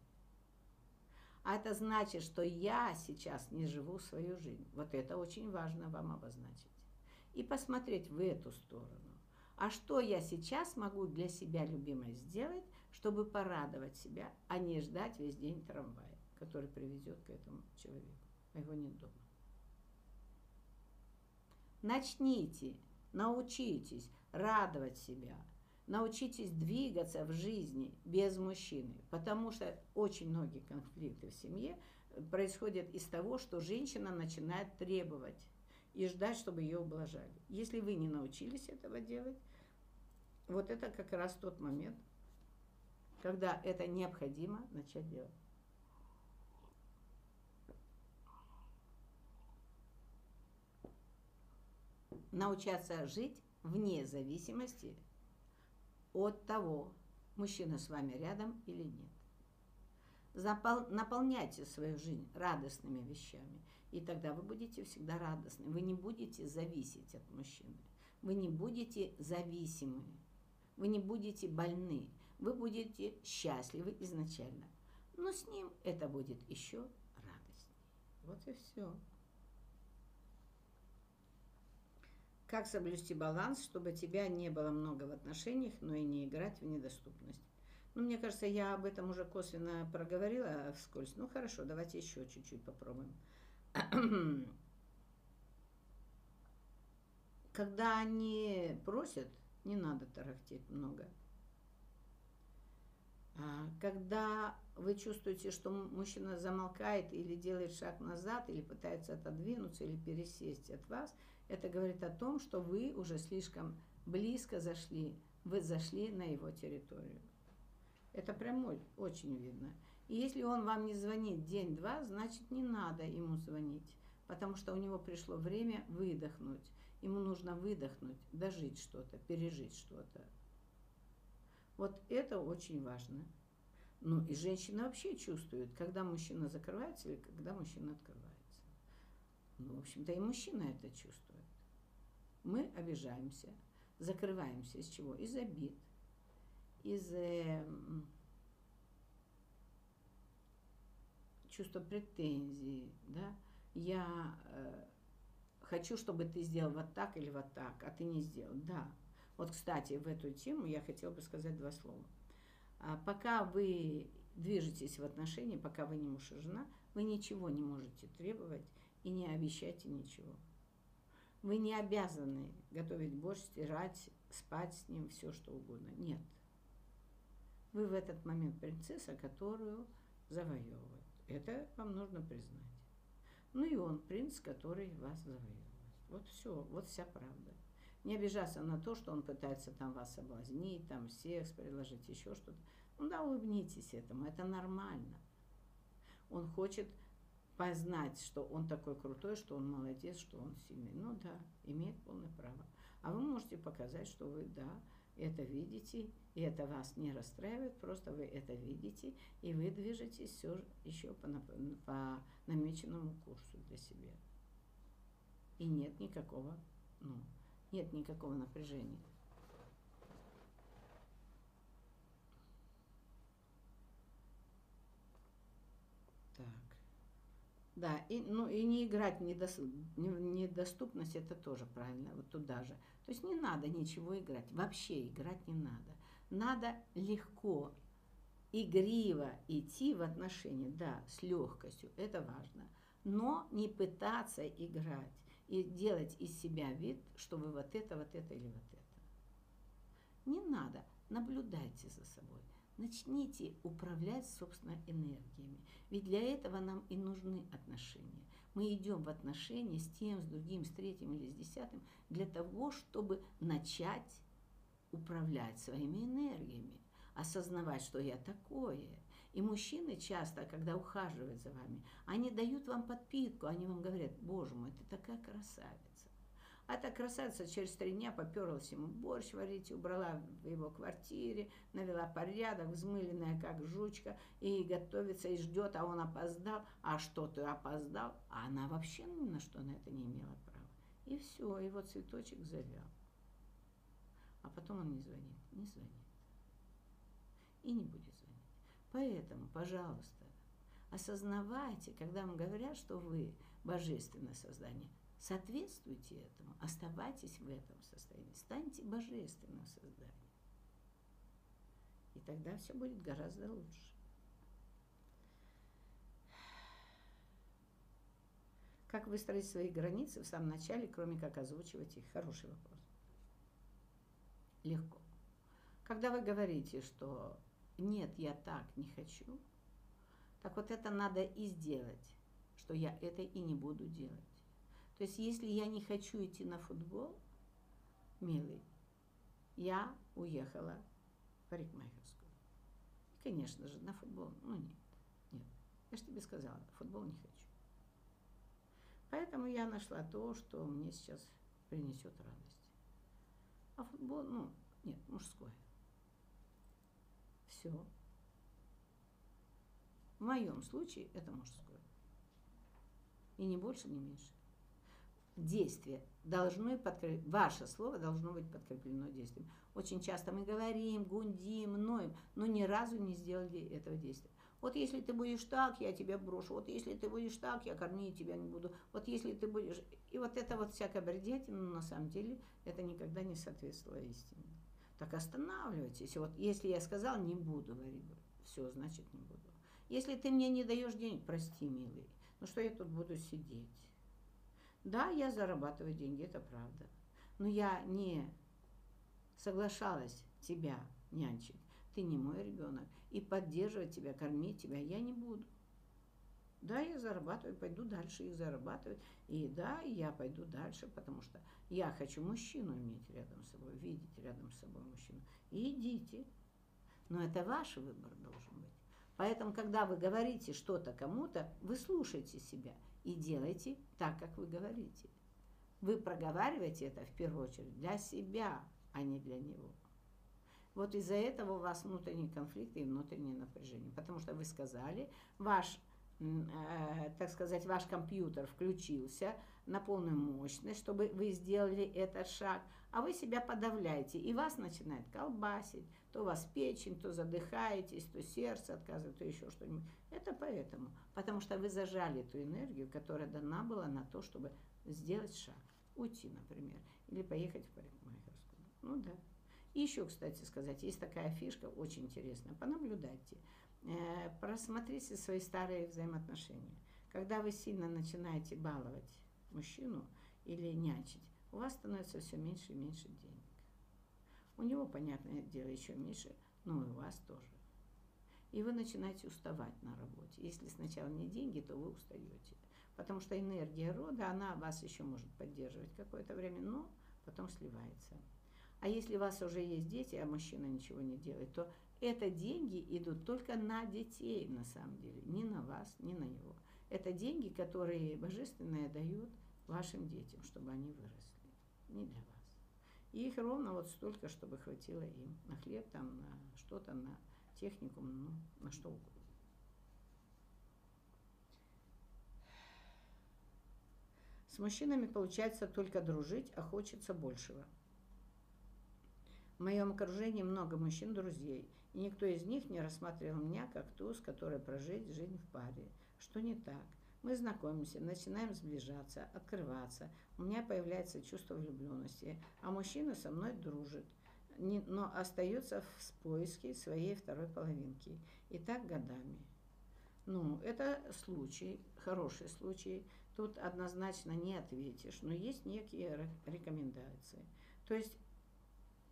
А это значит, что я сейчас не живу свою жизнь. Вот это очень важно вам обозначить. И посмотреть в эту сторону. А что я сейчас могу для себя, любимой, сделать, чтобы порадовать себя, а не ждать весь день трамвая? Который приведет к этому человеку, а его нет дома. Начните, научитесь радовать себя, научитесь двигаться в жизни без мужчины, потому что очень многие конфликты в семье происходят из того, что женщина начинает требовать и ждать, чтобы ее ублажали. Если вы не научились этого делать, вот это как раз тот момент, когда это необходимо начать делать. Научаться жить вне зависимости от того, мужчина с вами рядом или нет. Запол... Наполняйте свою жизнь радостными вещами, и тогда вы будете всегда радостны. Вы не будете зависеть от мужчины. Вы не будете зависимы. Вы не будете больны. Вы будете счастливы изначально. Но с ним это будет еще радостнее. Вот и все. Как соблюсти баланс, чтобы тебя не было много в отношениях, но и не играть в недоступность? Ну, мне кажется, я об этом уже косвенно проговорила вскользь. Ну, хорошо, давайте еще чуть-чуть попробуем. Когда они просят, не надо тарахтеть много. А когда вы чувствуете, что мужчина замолкает или делает шаг назад, или пытается отодвинуться, или пересесть от вас – это говорит о том, что вы уже слишком близко зашли, вы зашли на его территорию. Это прям очень видно. И если он вам не звонит день-два, значит не надо ему звонить, потому что у него пришло время выдохнуть. Ему нужно выдохнуть, дожить что-то, пережить что-то. Вот это очень важно. Ну и женщина вообще чувствует, когда мужчина закрывается или когда мужчина открывается. Ну, в общем-то, и мужчина это чувствует. Мы обижаемся, закрываемся из чего? Из обид, из э, чувства претензий, да? Я э, хочу, чтобы ты сделал вот так или вот так, а ты не сделал. Да. Вот, кстати, в эту тему я хотела бы сказать два слова. А пока вы движетесь в отношении, пока вы не муж и жена, вы ничего не можете требовать и не обещайте ничего. Вы не обязаны готовить борщ, стирать, спать с ним, все что угодно. Нет. Вы в этот момент принцесса, которую завоевывают. Это вам нужно признать. Ну и он принц, который вас завоевывает. Вот все, вот вся правда. Не обижаться на то, что он пытается там вас соблазнить, там секс предложить, еще что-то. Ну да, улыбнитесь этому, это нормально. Он хочет познать, что он такой крутой, что он молодец, что он сильный. Ну да, имеет полное право. А вы можете показать, что вы, да, это видите, и это вас не расстраивает, просто вы это видите, и вы движетесь все еще по, по намеченному курсу для себя. И нет никакого, ну, нет никакого напряжения. Да, и, ну, и не играть в недос, недоступность, это тоже правильно, вот туда же. То есть не надо ничего играть, вообще играть не надо. Надо легко, игриво идти в отношения, да, с легкостью, это важно. Но не пытаться играть и делать из себя вид, что вы вот это, вот это или вот это. Не надо, наблюдайте за собой. Начните управлять собственными энергиями. Ведь для этого нам и нужны отношения. Мы идем в отношения с тем, с другим, с третьим или с десятым для того, чтобы начать управлять своими энергиями, осознавать, что я такое. И мужчины часто, когда ухаживают за вами, они дают вам подпитку, они вам говорят, боже мой, ты такая красавица а эта красавица через три дня поперлась ему борщ варить, убрала в его квартире, навела порядок, взмыленная как жучка, и готовится, и ждет, а он опоздал. А что ты опоздал? А она вообще ни на что на это не имела права. И все, его цветочек завял. А потом он не звонит, не звонит. И не будет звонить. Поэтому, пожалуйста, осознавайте, когда вам говорят, что вы божественное создание – Соответствуйте этому, оставайтесь в этом состоянии, станьте божественным созданием. И тогда все будет гораздо лучше. Как выстроить свои границы в самом начале, кроме как озвучивать их? Хороший вопрос. Легко. Когда вы говорите, что нет, я так не хочу, так вот это надо и сделать, что я это и не буду делать. То есть, если я не хочу идти на футбол, милый, я уехала в парикмахерскую. И, конечно же, на футбол, ну нет, нет. Я же тебе сказала, футбол не хочу. Поэтому я нашла то, что мне сейчас принесет радость. А футбол, ну, нет, мужское. Все. В моем случае это мужское. И не больше, не меньше действие должно подкреп... ваше слово должно быть подкреплено действием. Очень часто мы говорим, гундим, ноем, но ни разу не сделали этого действия. Вот если ты будешь так, я тебя брошу. Вот если ты будешь так, я кормить тебя не буду. Вот если ты будешь... И вот это вот всякая бредятина, на самом деле это никогда не соответствовало истине. Так останавливайтесь. Вот если я сказал, не буду, говорить, все, значит не буду. Если ты мне не даешь денег, прости, милый, ну что я тут буду сидеть? Да, я зарабатываю деньги, это правда. Но я не соглашалась тебя нянчить. Ты не мой ребенок. И поддерживать тебя, кормить тебя я не буду. Да, я зарабатываю, пойду дальше их зарабатывать. И да, я пойду дальше, потому что я хочу мужчину иметь рядом с собой, видеть рядом с собой мужчину. И идите. Но это ваш выбор должен быть. Поэтому, когда вы говорите что-то кому-то, вы слушайте себя и делайте так, как вы говорите. Вы проговариваете это в первую очередь для себя, а не для него. Вот из-за этого у вас внутренние конфликты и внутреннее напряжение. Потому что вы сказали, ваш, э, так сказать, ваш компьютер включился на полную мощность, чтобы вы сделали этот шаг, а вы себя подавляете, и вас начинает колбасить, то вас печень, то задыхаетесь, то сердце отказывает, то еще что-нибудь. Это поэтому, потому что вы зажали эту энергию, которая дана была на то, чтобы сделать шаг, уйти, например, или поехать в парикмахерскую. Ну да. И еще, кстати сказать, есть такая фишка очень интересная. Понаблюдайте, э, просмотрите свои старые взаимоотношения. Когда вы сильно начинаете баловать мужчину или нянчить, у вас становится все меньше и меньше денег. У него, понятное дело, еще меньше, но и у вас тоже. И вы начинаете уставать на работе. Если сначала не деньги, то вы устаете. Потому что энергия рода, она вас еще может поддерживать какое-то время, но потом сливается. А если у вас уже есть дети, а мужчина ничего не делает, то это деньги идут только на детей на самом деле, не на вас, не на него. Это деньги, которые божественное дают вашим детям, чтобы они выросли, не для вас. И их ровно вот столько, чтобы хватило им на хлеб, там, на что-то, на технику, ну, на что угодно. С мужчинами получается только дружить, а хочется большего. В моем окружении много мужчин-друзей, и никто из них не рассматривал меня как ту, с которой прожить жизнь в паре. Что не так? Мы знакомимся, начинаем сближаться, открываться. У меня появляется чувство влюбленности, а мужчина со мной дружит, но остается в поиске своей второй половинки. И так годами. Ну, это случай, хороший случай. Тут однозначно не ответишь, но есть некие рекомендации. То есть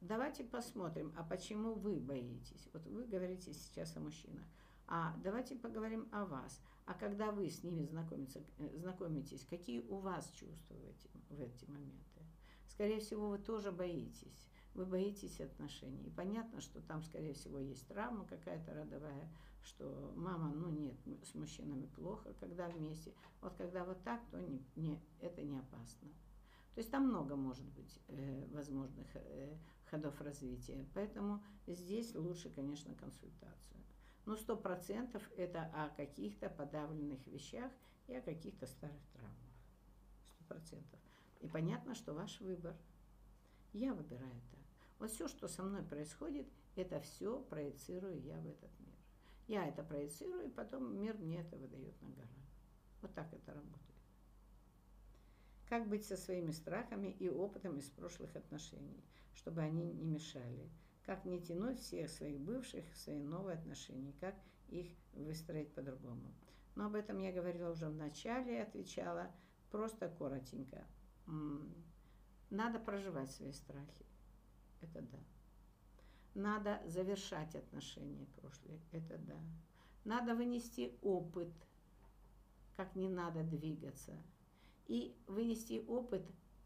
давайте посмотрим, а почему вы боитесь? Вот вы говорите сейчас о мужчинах. А давайте поговорим о вас. А когда вы с ними знакомитесь, э, знакомитесь какие у вас чувства в эти, в эти моменты? Скорее всего, вы тоже боитесь. Вы боитесь отношений. И понятно, что там, скорее всего, есть травма какая-то родовая, что мама, ну нет, с мужчинами плохо, когда вместе. Вот когда вот так, то не, не, это не опасно. То есть там много может быть э, возможных э, ходов развития. Поэтому здесь лучше, конечно, консультацию. Но сто процентов это о каких-то подавленных вещах и о каких-то старых травмах. Сто процентов. И понятно, что ваш выбор. Я выбираю это. Вот все, что со мной происходит, это все проецирую я в этот мир. Я это проецирую, и потом мир мне это выдает на гора. Вот так это работает. Как быть со своими страхами и опытом из прошлых отношений, чтобы они не мешали? Как не тянуть всех своих бывших в свои новые отношения, как их выстроить по-другому. Но об этом я говорила уже в начале, отвечала просто коротенько. Надо проживать свои страхи. Это да. Надо завершать отношения прошлые. Это да. Надо вынести опыт, как не надо двигаться. И вынести опыт,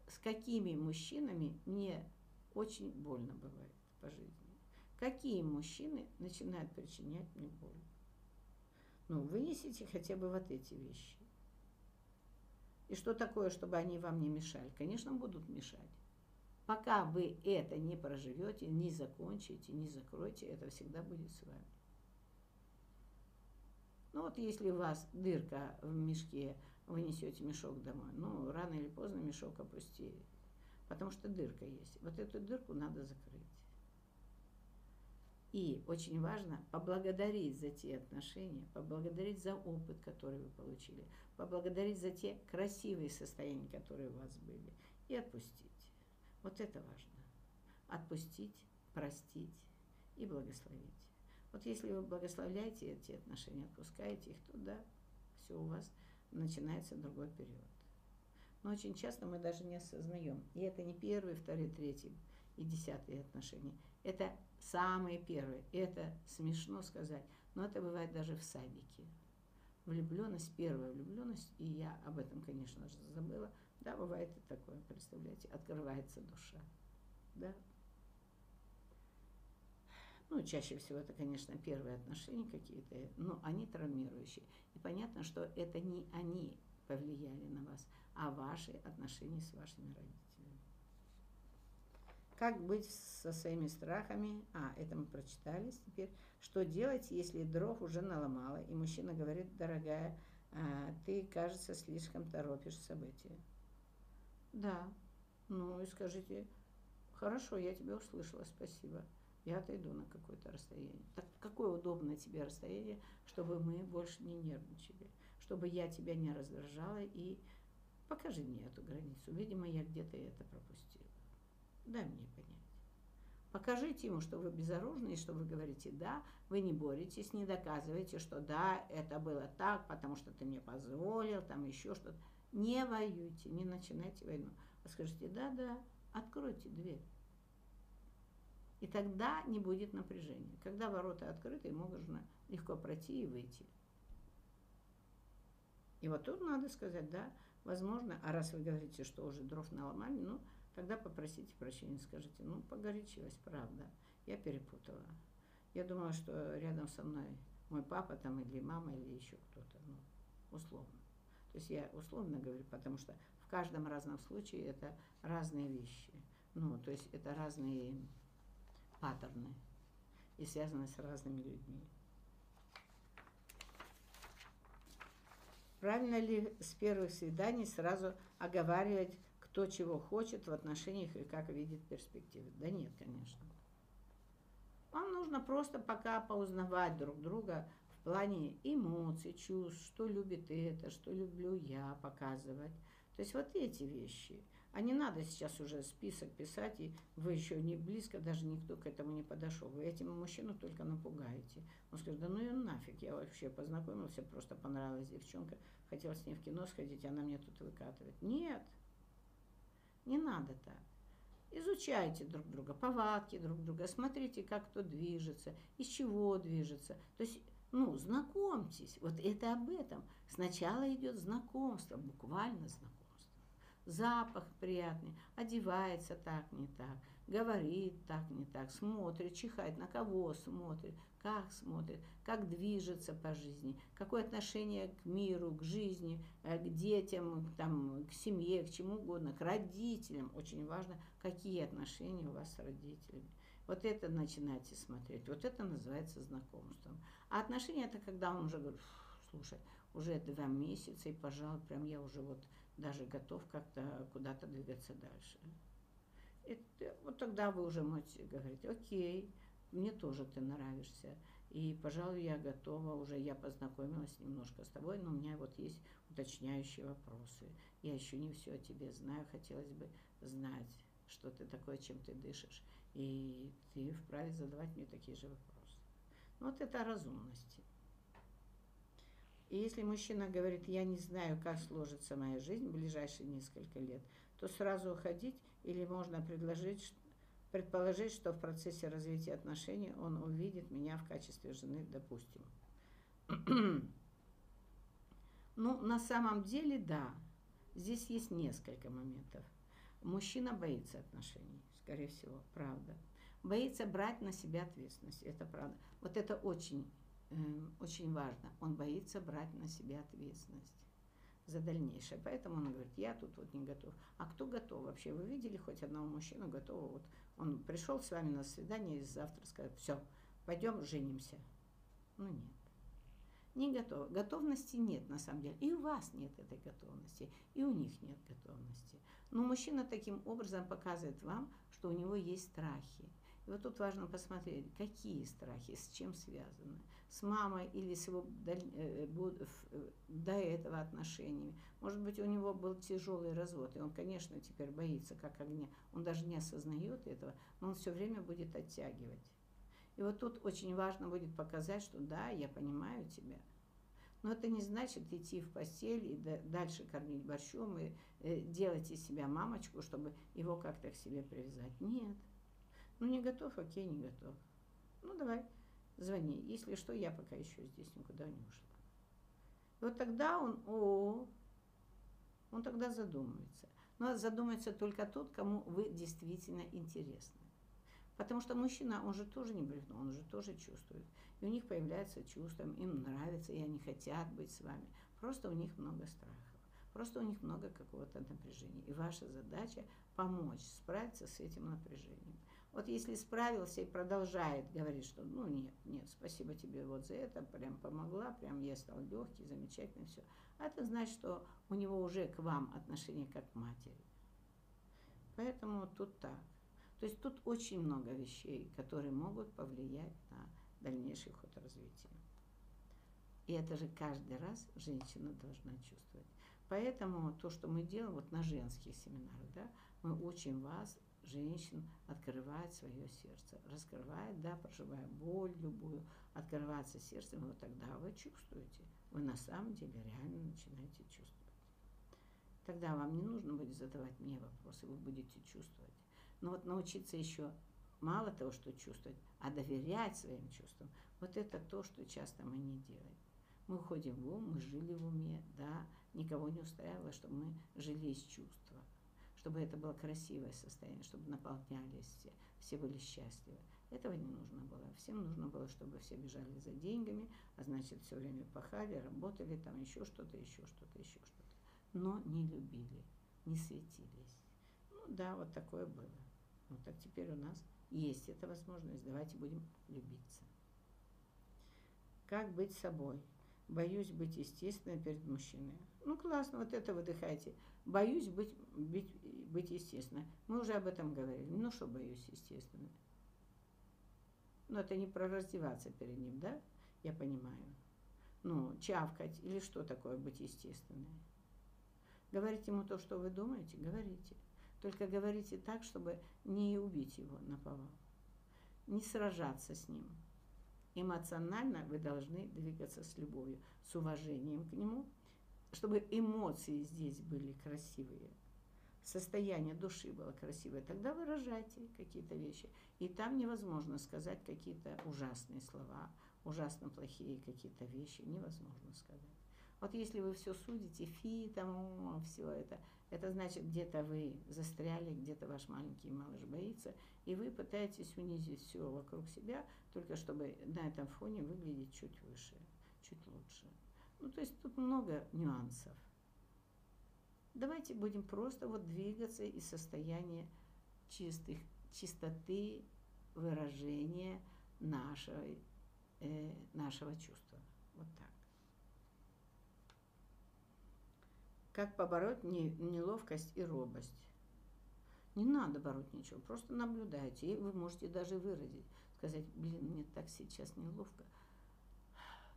с какими мужчинами мне очень больно бывает по жизни. Какие мужчины начинают причинять мне боль? Ну, вынесите хотя бы вот эти вещи. И что такое, чтобы они вам не мешали? Конечно, будут мешать. Пока вы это не проживете, не закончите, не закроете, это всегда будет с вами. Ну вот если у вас дырка в мешке, вы несете мешок домой, ну рано или поздно мешок опустеет, потому что дырка есть. Вот эту дырку надо закрыть. И очень важно поблагодарить за те отношения, поблагодарить за опыт, который вы получили, поблагодарить за те красивые состояния, которые у вас были, и отпустить. Вот это важно. Отпустить, простить и благословить. Вот если вы благословляете эти отношения, отпускаете их, то да, все у вас начинается другой период. Но очень часто мы даже не осознаем. И это не первый, второй, третий и десятые отношения. Это самые первые. Это смешно сказать, но это бывает даже в садике. Влюбленность, первая влюбленность, и я об этом, конечно же, забыла. Да, бывает и такое, представляете, открывается душа. Да. Ну, чаще всего это, конечно, первые отношения какие-то, но они травмирующие. И понятно, что это не они повлияли на вас, а ваши отношения с вашими родителями. Как быть со своими страхами? А, это мы прочитали теперь. Что делать, если дров уже наломала, и мужчина говорит, дорогая, а, ты, кажется, слишком торопишь события. Да. Ну и скажите, хорошо, я тебя услышала, спасибо. Я отойду на какое-то расстояние. Так какое удобное тебе расстояние, чтобы мы больше не нервничали, чтобы я тебя не раздражала и покажи мне эту границу. Видимо, я где-то это пропустила. Дай мне понять. Покажите ему, что вы безоружны, и что вы говорите «да», вы не боретесь, не доказываете, что «да, это было так, потому что ты мне позволил», там еще что-то. Не воюйте, не начинайте войну. А скажите «да-да», откройте дверь. И тогда не будет напряжения. Когда ворота открыты, можно легко пройти и выйти. И вот тут надо сказать, да, возможно, а раз вы говорите, что уже дров наломали, ну, Тогда попросите прощения, скажите, ну, погорячилась, правда, я перепутала. Я думала, что рядом со мной мой папа там или мама, или еще кто-то, ну, условно. То есть я условно говорю, потому что в каждом разном случае это разные вещи. Ну, то есть это разные паттерны и связаны с разными людьми. Правильно ли с первых свиданий сразу оговаривать кто чего хочет в отношениях и как видит перспективы. Да нет, конечно. Вам нужно просто пока поузнавать друг друга в плане эмоций, чувств, что любит это, что люблю я показывать. То есть вот эти вещи. А не надо сейчас уже список писать, и вы еще не близко, даже никто к этому не подошел. Вы этим мужчину только напугаете. Он скажет, да ну и нафиг, я вообще познакомился, просто понравилась девчонка, хотел с ней в кино сходить, она мне тут выкатывает. Нет, не надо так. Изучайте друг друга, повадки друг друга, смотрите, как кто движется, из чего движется. То есть, ну, знакомьтесь. Вот это об этом. Сначала идет знакомство, буквально знакомство. Запах приятный, одевается так, не так, говорит так, не так, смотрит, чихает, на кого смотрит, как смотрит, как движется по жизни, какое отношение к миру, к жизни, э, к детям, там, к семье, к чему угодно, к родителям. Очень важно, какие отношения у вас с родителями. Вот это начинайте смотреть. Вот это называется знакомством. А отношения это когда он уже говорит, слушай, уже два месяца, и, пожалуй, прям я уже вот даже готов как-то куда-то двигаться дальше. Это, вот тогда вы уже можете говорить, окей, мне тоже ты нравишься. И, пожалуй, я готова уже, я познакомилась немножко с тобой, но у меня вот есть уточняющие вопросы. Я еще не все о тебе знаю, хотелось бы знать, что ты такое, чем ты дышишь. И ты вправе задавать мне такие же вопросы. Ну, вот это о разумности. И если мужчина говорит, я не знаю, как сложится моя жизнь в ближайшие несколько лет, то сразу уходить или можно предложить, предположить, что в процессе развития отношений он увидит меня в качестве жены, допустим. ну, на самом деле, да. Здесь есть несколько моментов. Мужчина боится отношений, скорее всего, правда. Боится брать на себя ответственность, это правда. Вот это очень, э, очень важно. Он боится брать на себя ответственность за дальнейшее. Поэтому он говорит, я тут вот не готов. А кто готов вообще? Вы видели хоть одного мужчину готового? Вот он пришел с вами на свидание и завтра скажет, все, пойдем женимся. Ну нет. Не готов. Готовности нет на самом деле. И у вас нет этой готовности, и у них нет готовности. Но мужчина таким образом показывает вам, что у него есть страхи. И вот тут важно посмотреть, какие страхи, с чем связаны. С мамой или с его э, э, до этого отношениями. Может быть, у него был тяжелый развод, и он, конечно, теперь боится как огня. Он даже не осознает этого, но он все время будет оттягивать. И вот тут очень важно будет показать, что да, я понимаю тебя. Но это не значит идти в постель и дальше кормить борщом и э, делать из себя мамочку, чтобы его как-то к себе привязать. Нет. Ну, не готов, окей, не готов. Ну, давай, звони. Если что, я пока еще здесь никуда не ушла. И вот тогда он, о, он тогда задумается. Но задумается только тот, кому вы действительно интересны. Потому что мужчина, он же тоже не бревно, он же тоже чувствует. И у них появляется чувство, им нравится, и они хотят быть с вами. Просто у них много страхов. Просто у них много какого-то напряжения. И ваша задача помочь справиться с этим напряжением. Вот если справился и продолжает говорить, что ну нет, нет, спасибо тебе вот за это, прям помогла, прям я стал легкий, замечательный, все. Это значит, что у него уже к вам отношение как к матери. Поэтому тут так. То есть тут очень много вещей, которые могут повлиять на дальнейший ход развития. И это же каждый раз женщина должна чувствовать. Поэтому то, что мы делаем вот на женских семинарах, да, мы учим вас женщин открывать свое сердце, раскрывать, да, проживая боль любую, открываться сердцем, вот тогда вы чувствуете, вы на самом деле реально начинаете чувствовать. Тогда вам не нужно будет задавать мне вопросы, вы будете чувствовать. Но вот научиться еще мало того, что чувствовать, а доверять своим чувствам, вот это то, что часто мы не делаем. Мы уходим в ум, мы жили в уме, да, никого не устраивало, чтобы мы жили из чувства чтобы это было красивое состояние, чтобы наполнялись все, все были счастливы. Этого не нужно было. Всем нужно было, чтобы все бежали за деньгами, а значит, все время пахали, работали, там еще что-то, еще что-то, еще что-то. Но не любили, не светились. Ну да, вот такое было. Вот так теперь у нас есть эта возможность. Давайте будем любиться. Как быть собой? Боюсь быть естественной перед мужчиной. Ну классно, вот это выдыхайте. Боюсь быть, быть, быть естественно. Мы уже об этом говорили. Ну что боюсь естественно? Но это не про раздеваться перед ним, да? Я понимаю. ну, чавкать или что такое быть естественной. Говорить ему то, что вы думаете, говорите. Только говорите так, чтобы не убить его на повал. Не сражаться с ним. Эмоционально вы должны двигаться с любовью, с уважением к нему, чтобы эмоции здесь были красивые, состояние души было красивое. Тогда выражайте какие-то вещи. И там невозможно сказать какие-то ужасные слова, ужасно плохие какие-то вещи. Невозможно сказать. Вот если вы все судите, фи, там, все это, это значит, где-то вы застряли, где-то ваш маленький малыш боится, и вы пытаетесь унизить все вокруг себя, только чтобы на этом фоне выглядеть чуть выше, чуть лучше. Ну, то есть тут много нюансов. Давайте будем просто вот двигаться из состояния чистых, чистоты выражения нашего, э, нашего чувства. Вот так. Как побороть неловкость и робость? Не надо бороть ничего, просто наблюдайте. И вы можете даже выразить, сказать, блин, мне так сейчас неловко.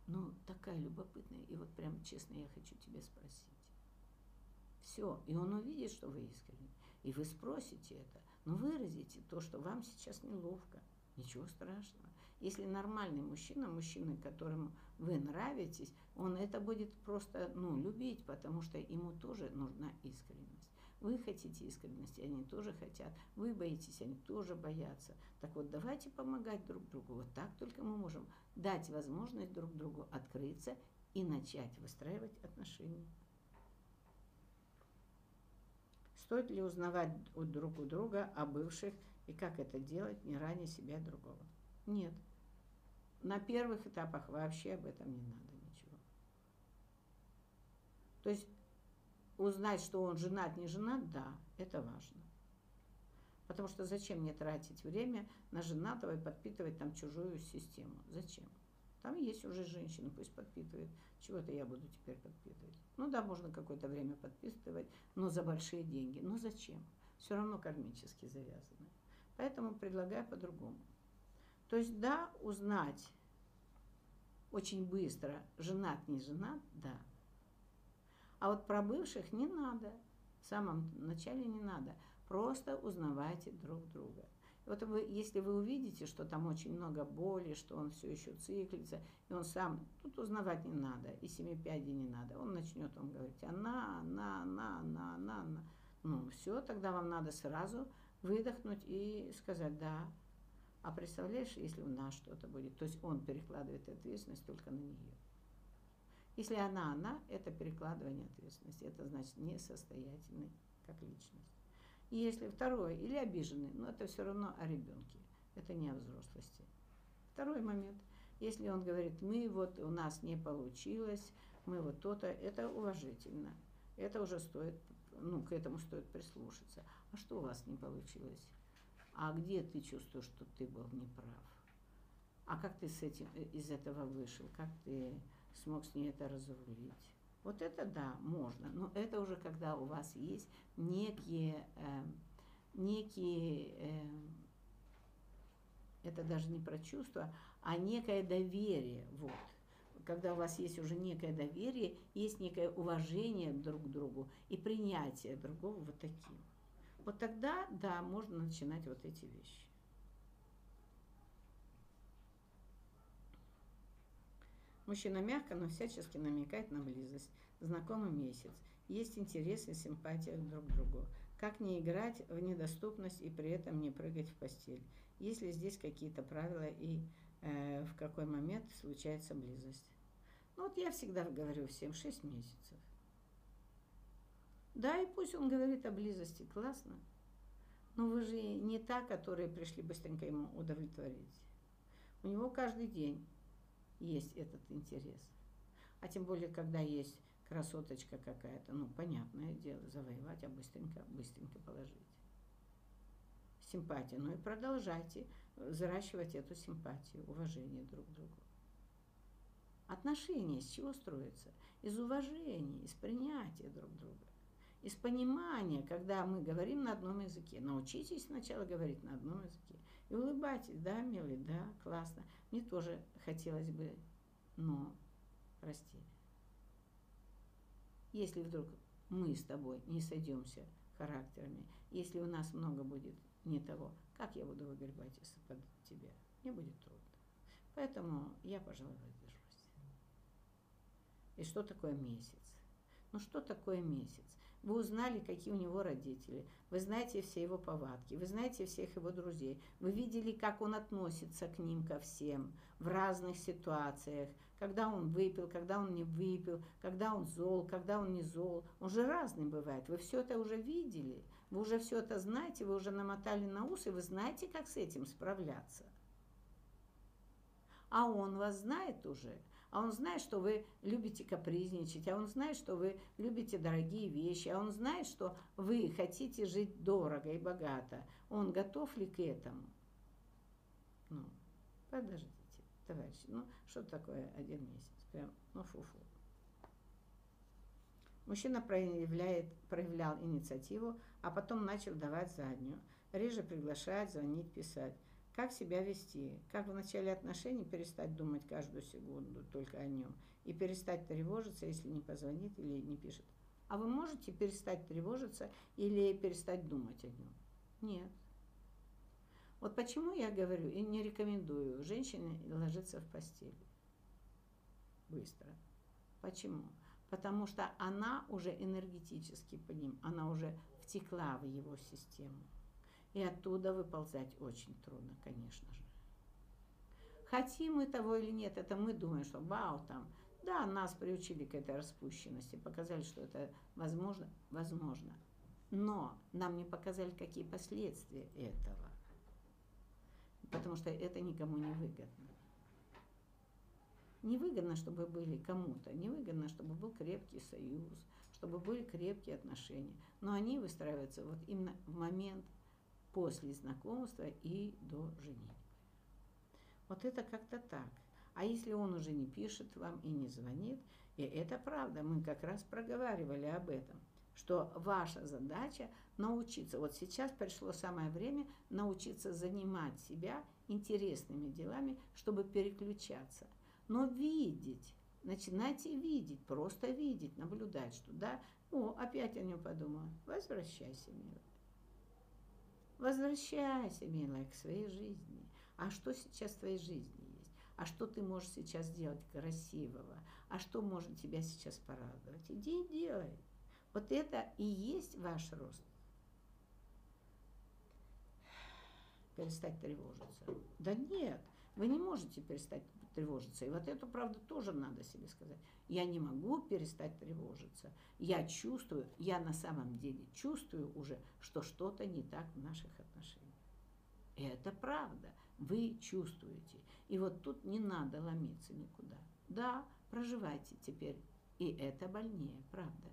Ну, такая любопытная. И вот прям честно я хочу тебе спросить. Все. И он увидит, что вы искренне. И вы спросите это. Но выразите то, что вам сейчас неловко. Ничего страшного. Если нормальный мужчина, мужчина, которому вы нравитесь, он это будет просто ну, любить, потому что ему тоже нужна искренность. Вы хотите искренности, они тоже хотят. Вы боитесь, они тоже боятся. Так вот, давайте помогать друг другу. Вот так только мы можем дать возможность друг другу открыться и начать выстраивать отношения. Стоит ли узнавать друг у друга о бывших и как это делать, не ранее себя другого? Нет. На первых этапах вообще об этом не надо ничего. То есть узнать, что он женат, не женат, да, это важно. Потому что зачем мне тратить время на женатого и подпитывать там чужую систему? Зачем? Там есть уже женщина, пусть подпитывает. Чего-то я буду теперь подпитывать. Ну да, можно какое-то время подпитывать, но за большие деньги. Но зачем? Все равно кармически завязаны. Поэтому предлагаю по-другому. То есть, да, узнать очень быстро, женат, не женат, да. А вот про бывших не надо. В самом начале не надо. Просто узнавайте друг друга. Вот вы, если вы увидите, что там очень много боли, что он все еще циклится, и он сам, тут узнавать не надо, и семи пядей не надо. Он начнет вам говорить, она, она, она, она, она, она. Ну, все, тогда вам надо сразу выдохнуть и сказать, да, а представляешь, если у нас что-то будет, то есть он перекладывает ответственность только на нее. Если она она, это перекладывание ответственности, это значит несостоятельный как личность. И если второй, или обиженный, но это все равно о ребенке, это не о взрослости. Второй момент, если он говорит, мы вот, у нас не получилось, мы вот то-то, это уважительно. Это уже стоит, ну, к этому стоит прислушаться. А что у вас не получилось? а где ты чувствуешь, что ты был неправ? А как ты с этим, э, из этого вышел? Как ты смог с ней это разрулить? Вот это да, можно. Но это уже когда у вас есть некие, э, некие э, это даже не про чувства, а некое доверие. Вот. Когда у вас есть уже некое доверие, есть некое уважение друг к другу и принятие другого вот таким. Вот тогда, да, можно начинать вот эти вещи. Мужчина мягко, но всячески намекает на близость. Знакомый месяц. Есть интерес и симпатия друг к другу. Как не играть в недоступность и при этом не прыгать в постель? Есть ли здесь какие-то правила и э, в какой момент случается близость? Ну вот я всегда говорю всем 6 месяцев. Да, и пусть он говорит о близости, классно. Но вы же не та, которые пришли быстренько ему удовлетворить. У него каждый день есть этот интерес. А тем более, когда есть красоточка какая-то, ну, понятное дело, завоевать, а быстренько, быстренько положить. Симпатия. Ну и продолжайте взращивать эту симпатию, уважение друг к другу. Отношения с чего строятся? Из уважения, из принятия друг друга из понимания, когда мы говорим на одном языке. Научитесь сначала говорить на одном языке. И улыбайтесь, да, милый, да, классно. Мне тоже хотелось бы, но расти. Если вдруг мы с тобой не сойдемся характерами, если у нас много будет не того, как я буду выгребать из-под тебя? Мне будет трудно. Поэтому я, пожалуй, воздержусь. И что такое месяц? Ну что такое месяц? Вы узнали, какие у него родители. Вы знаете все его повадки. Вы знаете всех его друзей. Вы видели, как он относится к ним, ко всем в разных ситуациях. Когда он выпил, когда он не выпил, когда он зол, когда он не зол. Он же разный бывает. Вы все это уже видели. Вы уже все это знаете, вы уже намотали на ус, и вы знаете, как с этим справляться. А он вас знает уже – а он знает, что вы любите капризничать, а он знает, что вы любите дорогие вещи, а он знает, что вы хотите жить дорого и богато. Он готов ли к этому? Ну, подождите, товарищи, ну что такое один месяц? Прям, ну фу-фу. Мужчина проявляет, проявлял инициативу, а потом начал давать заднюю. Реже приглашать, звонить, писать. Как себя вести? Как в начале отношений перестать думать каждую секунду только о нем? И перестать тревожиться, если не позвонит или не пишет. А вы можете перестать тревожиться или перестать думать о нем? Нет. Вот почему я говорю и не рекомендую женщине ложиться в постель быстро. Почему? Потому что она уже энергетически по ним, она уже втекла в его систему. И оттуда выползать очень трудно, конечно же. Хотим мы того или нет, это мы думаем, что вау, там, да, нас приучили к этой распущенности, показали, что это возможно, возможно. Но нам не показали, какие последствия этого. Потому что это никому не выгодно. Невыгодно, чтобы были кому-то, невыгодно, чтобы был крепкий союз, чтобы были крепкие отношения. Но они выстраиваются вот именно в момент после знакомства и до женитьбы. Вот это как-то так. А если он уже не пишет вам и не звонит, и это правда, мы как раз проговаривали об этом, что ваша задача научиться, вот сейчас пришло самое время научиться занимать себя интересными делами, чтобы переключаться. Но видеть, начинайте видеть, просто видеть, наблюдать, что да, о, опять о нем подумала, возвращайся, милый. Возвращайся, милая, к своей жизни. А что сейчас в твоей жизни есть? А что ты можешь сейчас сделать красивого? А что может тебя сейчас порадовать? Иди и делай. Вот это и есть ваш рост. Перестать тревожиться. Да нет, вы не можете перестать тревожиться. И вот это, правда, тоже надо себе сказать. Я не могу перестать тревожиться. Я чувствую, я на самом деле чувствую уже, что что-то не так в наших отношениях. И это правда. Вы чувствуете. И вот тут не надо ломиться никуда. Да, проживайте теперь. И это больнее, правда.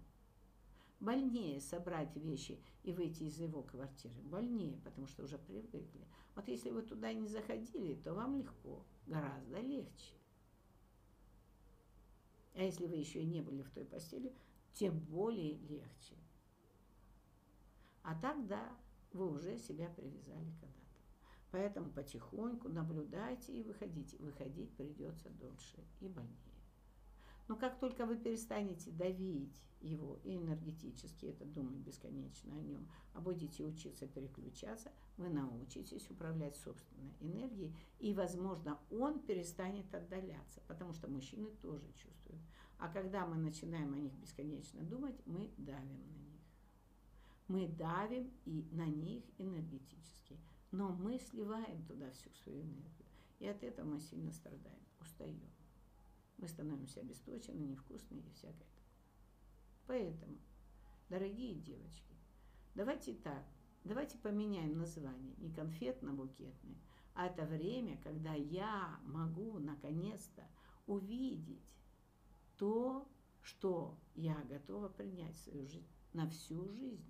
Больнее собрать вещи и выйти из его квартиры. Больнее, потому что уже привыкли. Вот если вы туда не заходили, то вам легко, гораздо легче. А если вы еще и не были в той постели, тем более легче. А тогда вы уже себя привязали когда-то. Поэтому потихоньку наблюдайте и выходите. Выходить придется дольше и больнее. Но как только вы перестанете давить его и энергетически, это думать бесконечно о нем, а будете учиться переключаться, вы научитесь управлять собственной энергией, и, возможно, он перестанет отдаляться, потому что мужчины тоже чувствуют. А когда мы начинаем о них бесконечно думать, мы давим на них. Мы давим и на них энергетически, но мы сливаем туда всю свою энергию. И от этого мы сильно страдаем, устаем мы становимся обесточены, невкусные и всякое. Поэтому, дорогие девочки, давайте так, давайте поменяем название не конфетно-букетное, а это время, когда я могу наконец-то увидеть то, что я готова принять в свою жизнь на всю жизнь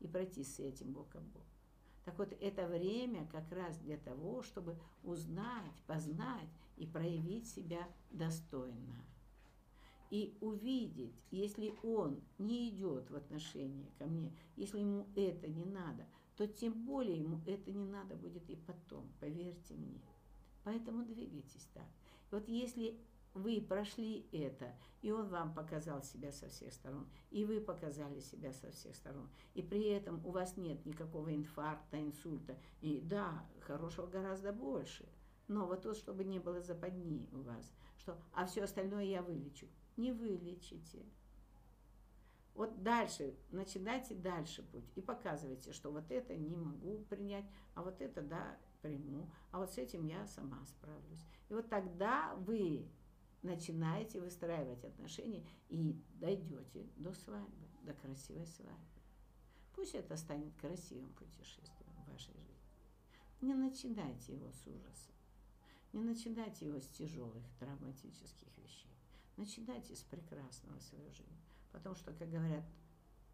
и пройти с этим бок о бок. Так вот, это время как раз для того, чтобы узнать, познать и проявить себя достойно. И увидеть, если он не идет в отношения ко мне, если ему это не надо, то тем более ему это не надо будет и потом, поверьте мне. Поэтому двигайтесь так. Вот если вы прошли это, и он вам показал себя со всех сторон, и вы показали себя со всех сторон, и при этом у вас нет никакого инфаркта, инсульта, и да, хорошего гораздо больше, но вот то, чтобы не было западни у вас, что, а все остальное я вылечу. Не вылечите. Вот дальше, начинайте дальше путь и показывайте, что вот это не могу принять, а вот это да, приму, а вот с этим я сама справлюсь. И вот тогда вы начинаете выстраивать отношения и дойдете до свадьбы, до красивой свадьбы. Пусть это станет красивым путешествием в вашей жизни. Не начинайте его с ужаса. Не начинайте его с тяжелых травматических вещей. Начинайте с прекрасного своей жизни. Потому что, как говорят,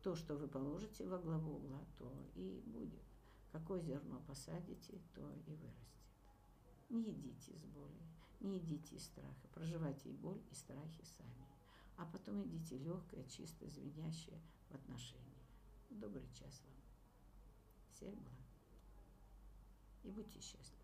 то, что вы положите во главу угла, то и будет. Какое зерно посадите, то и вырастет. Не идите с болью, не идите из страха. Проживайте и боль, и страхи сами. А потом идите легкое, чисто, звенящее в отношения. Добрый час вам. Всех благ. И будьте счастливы.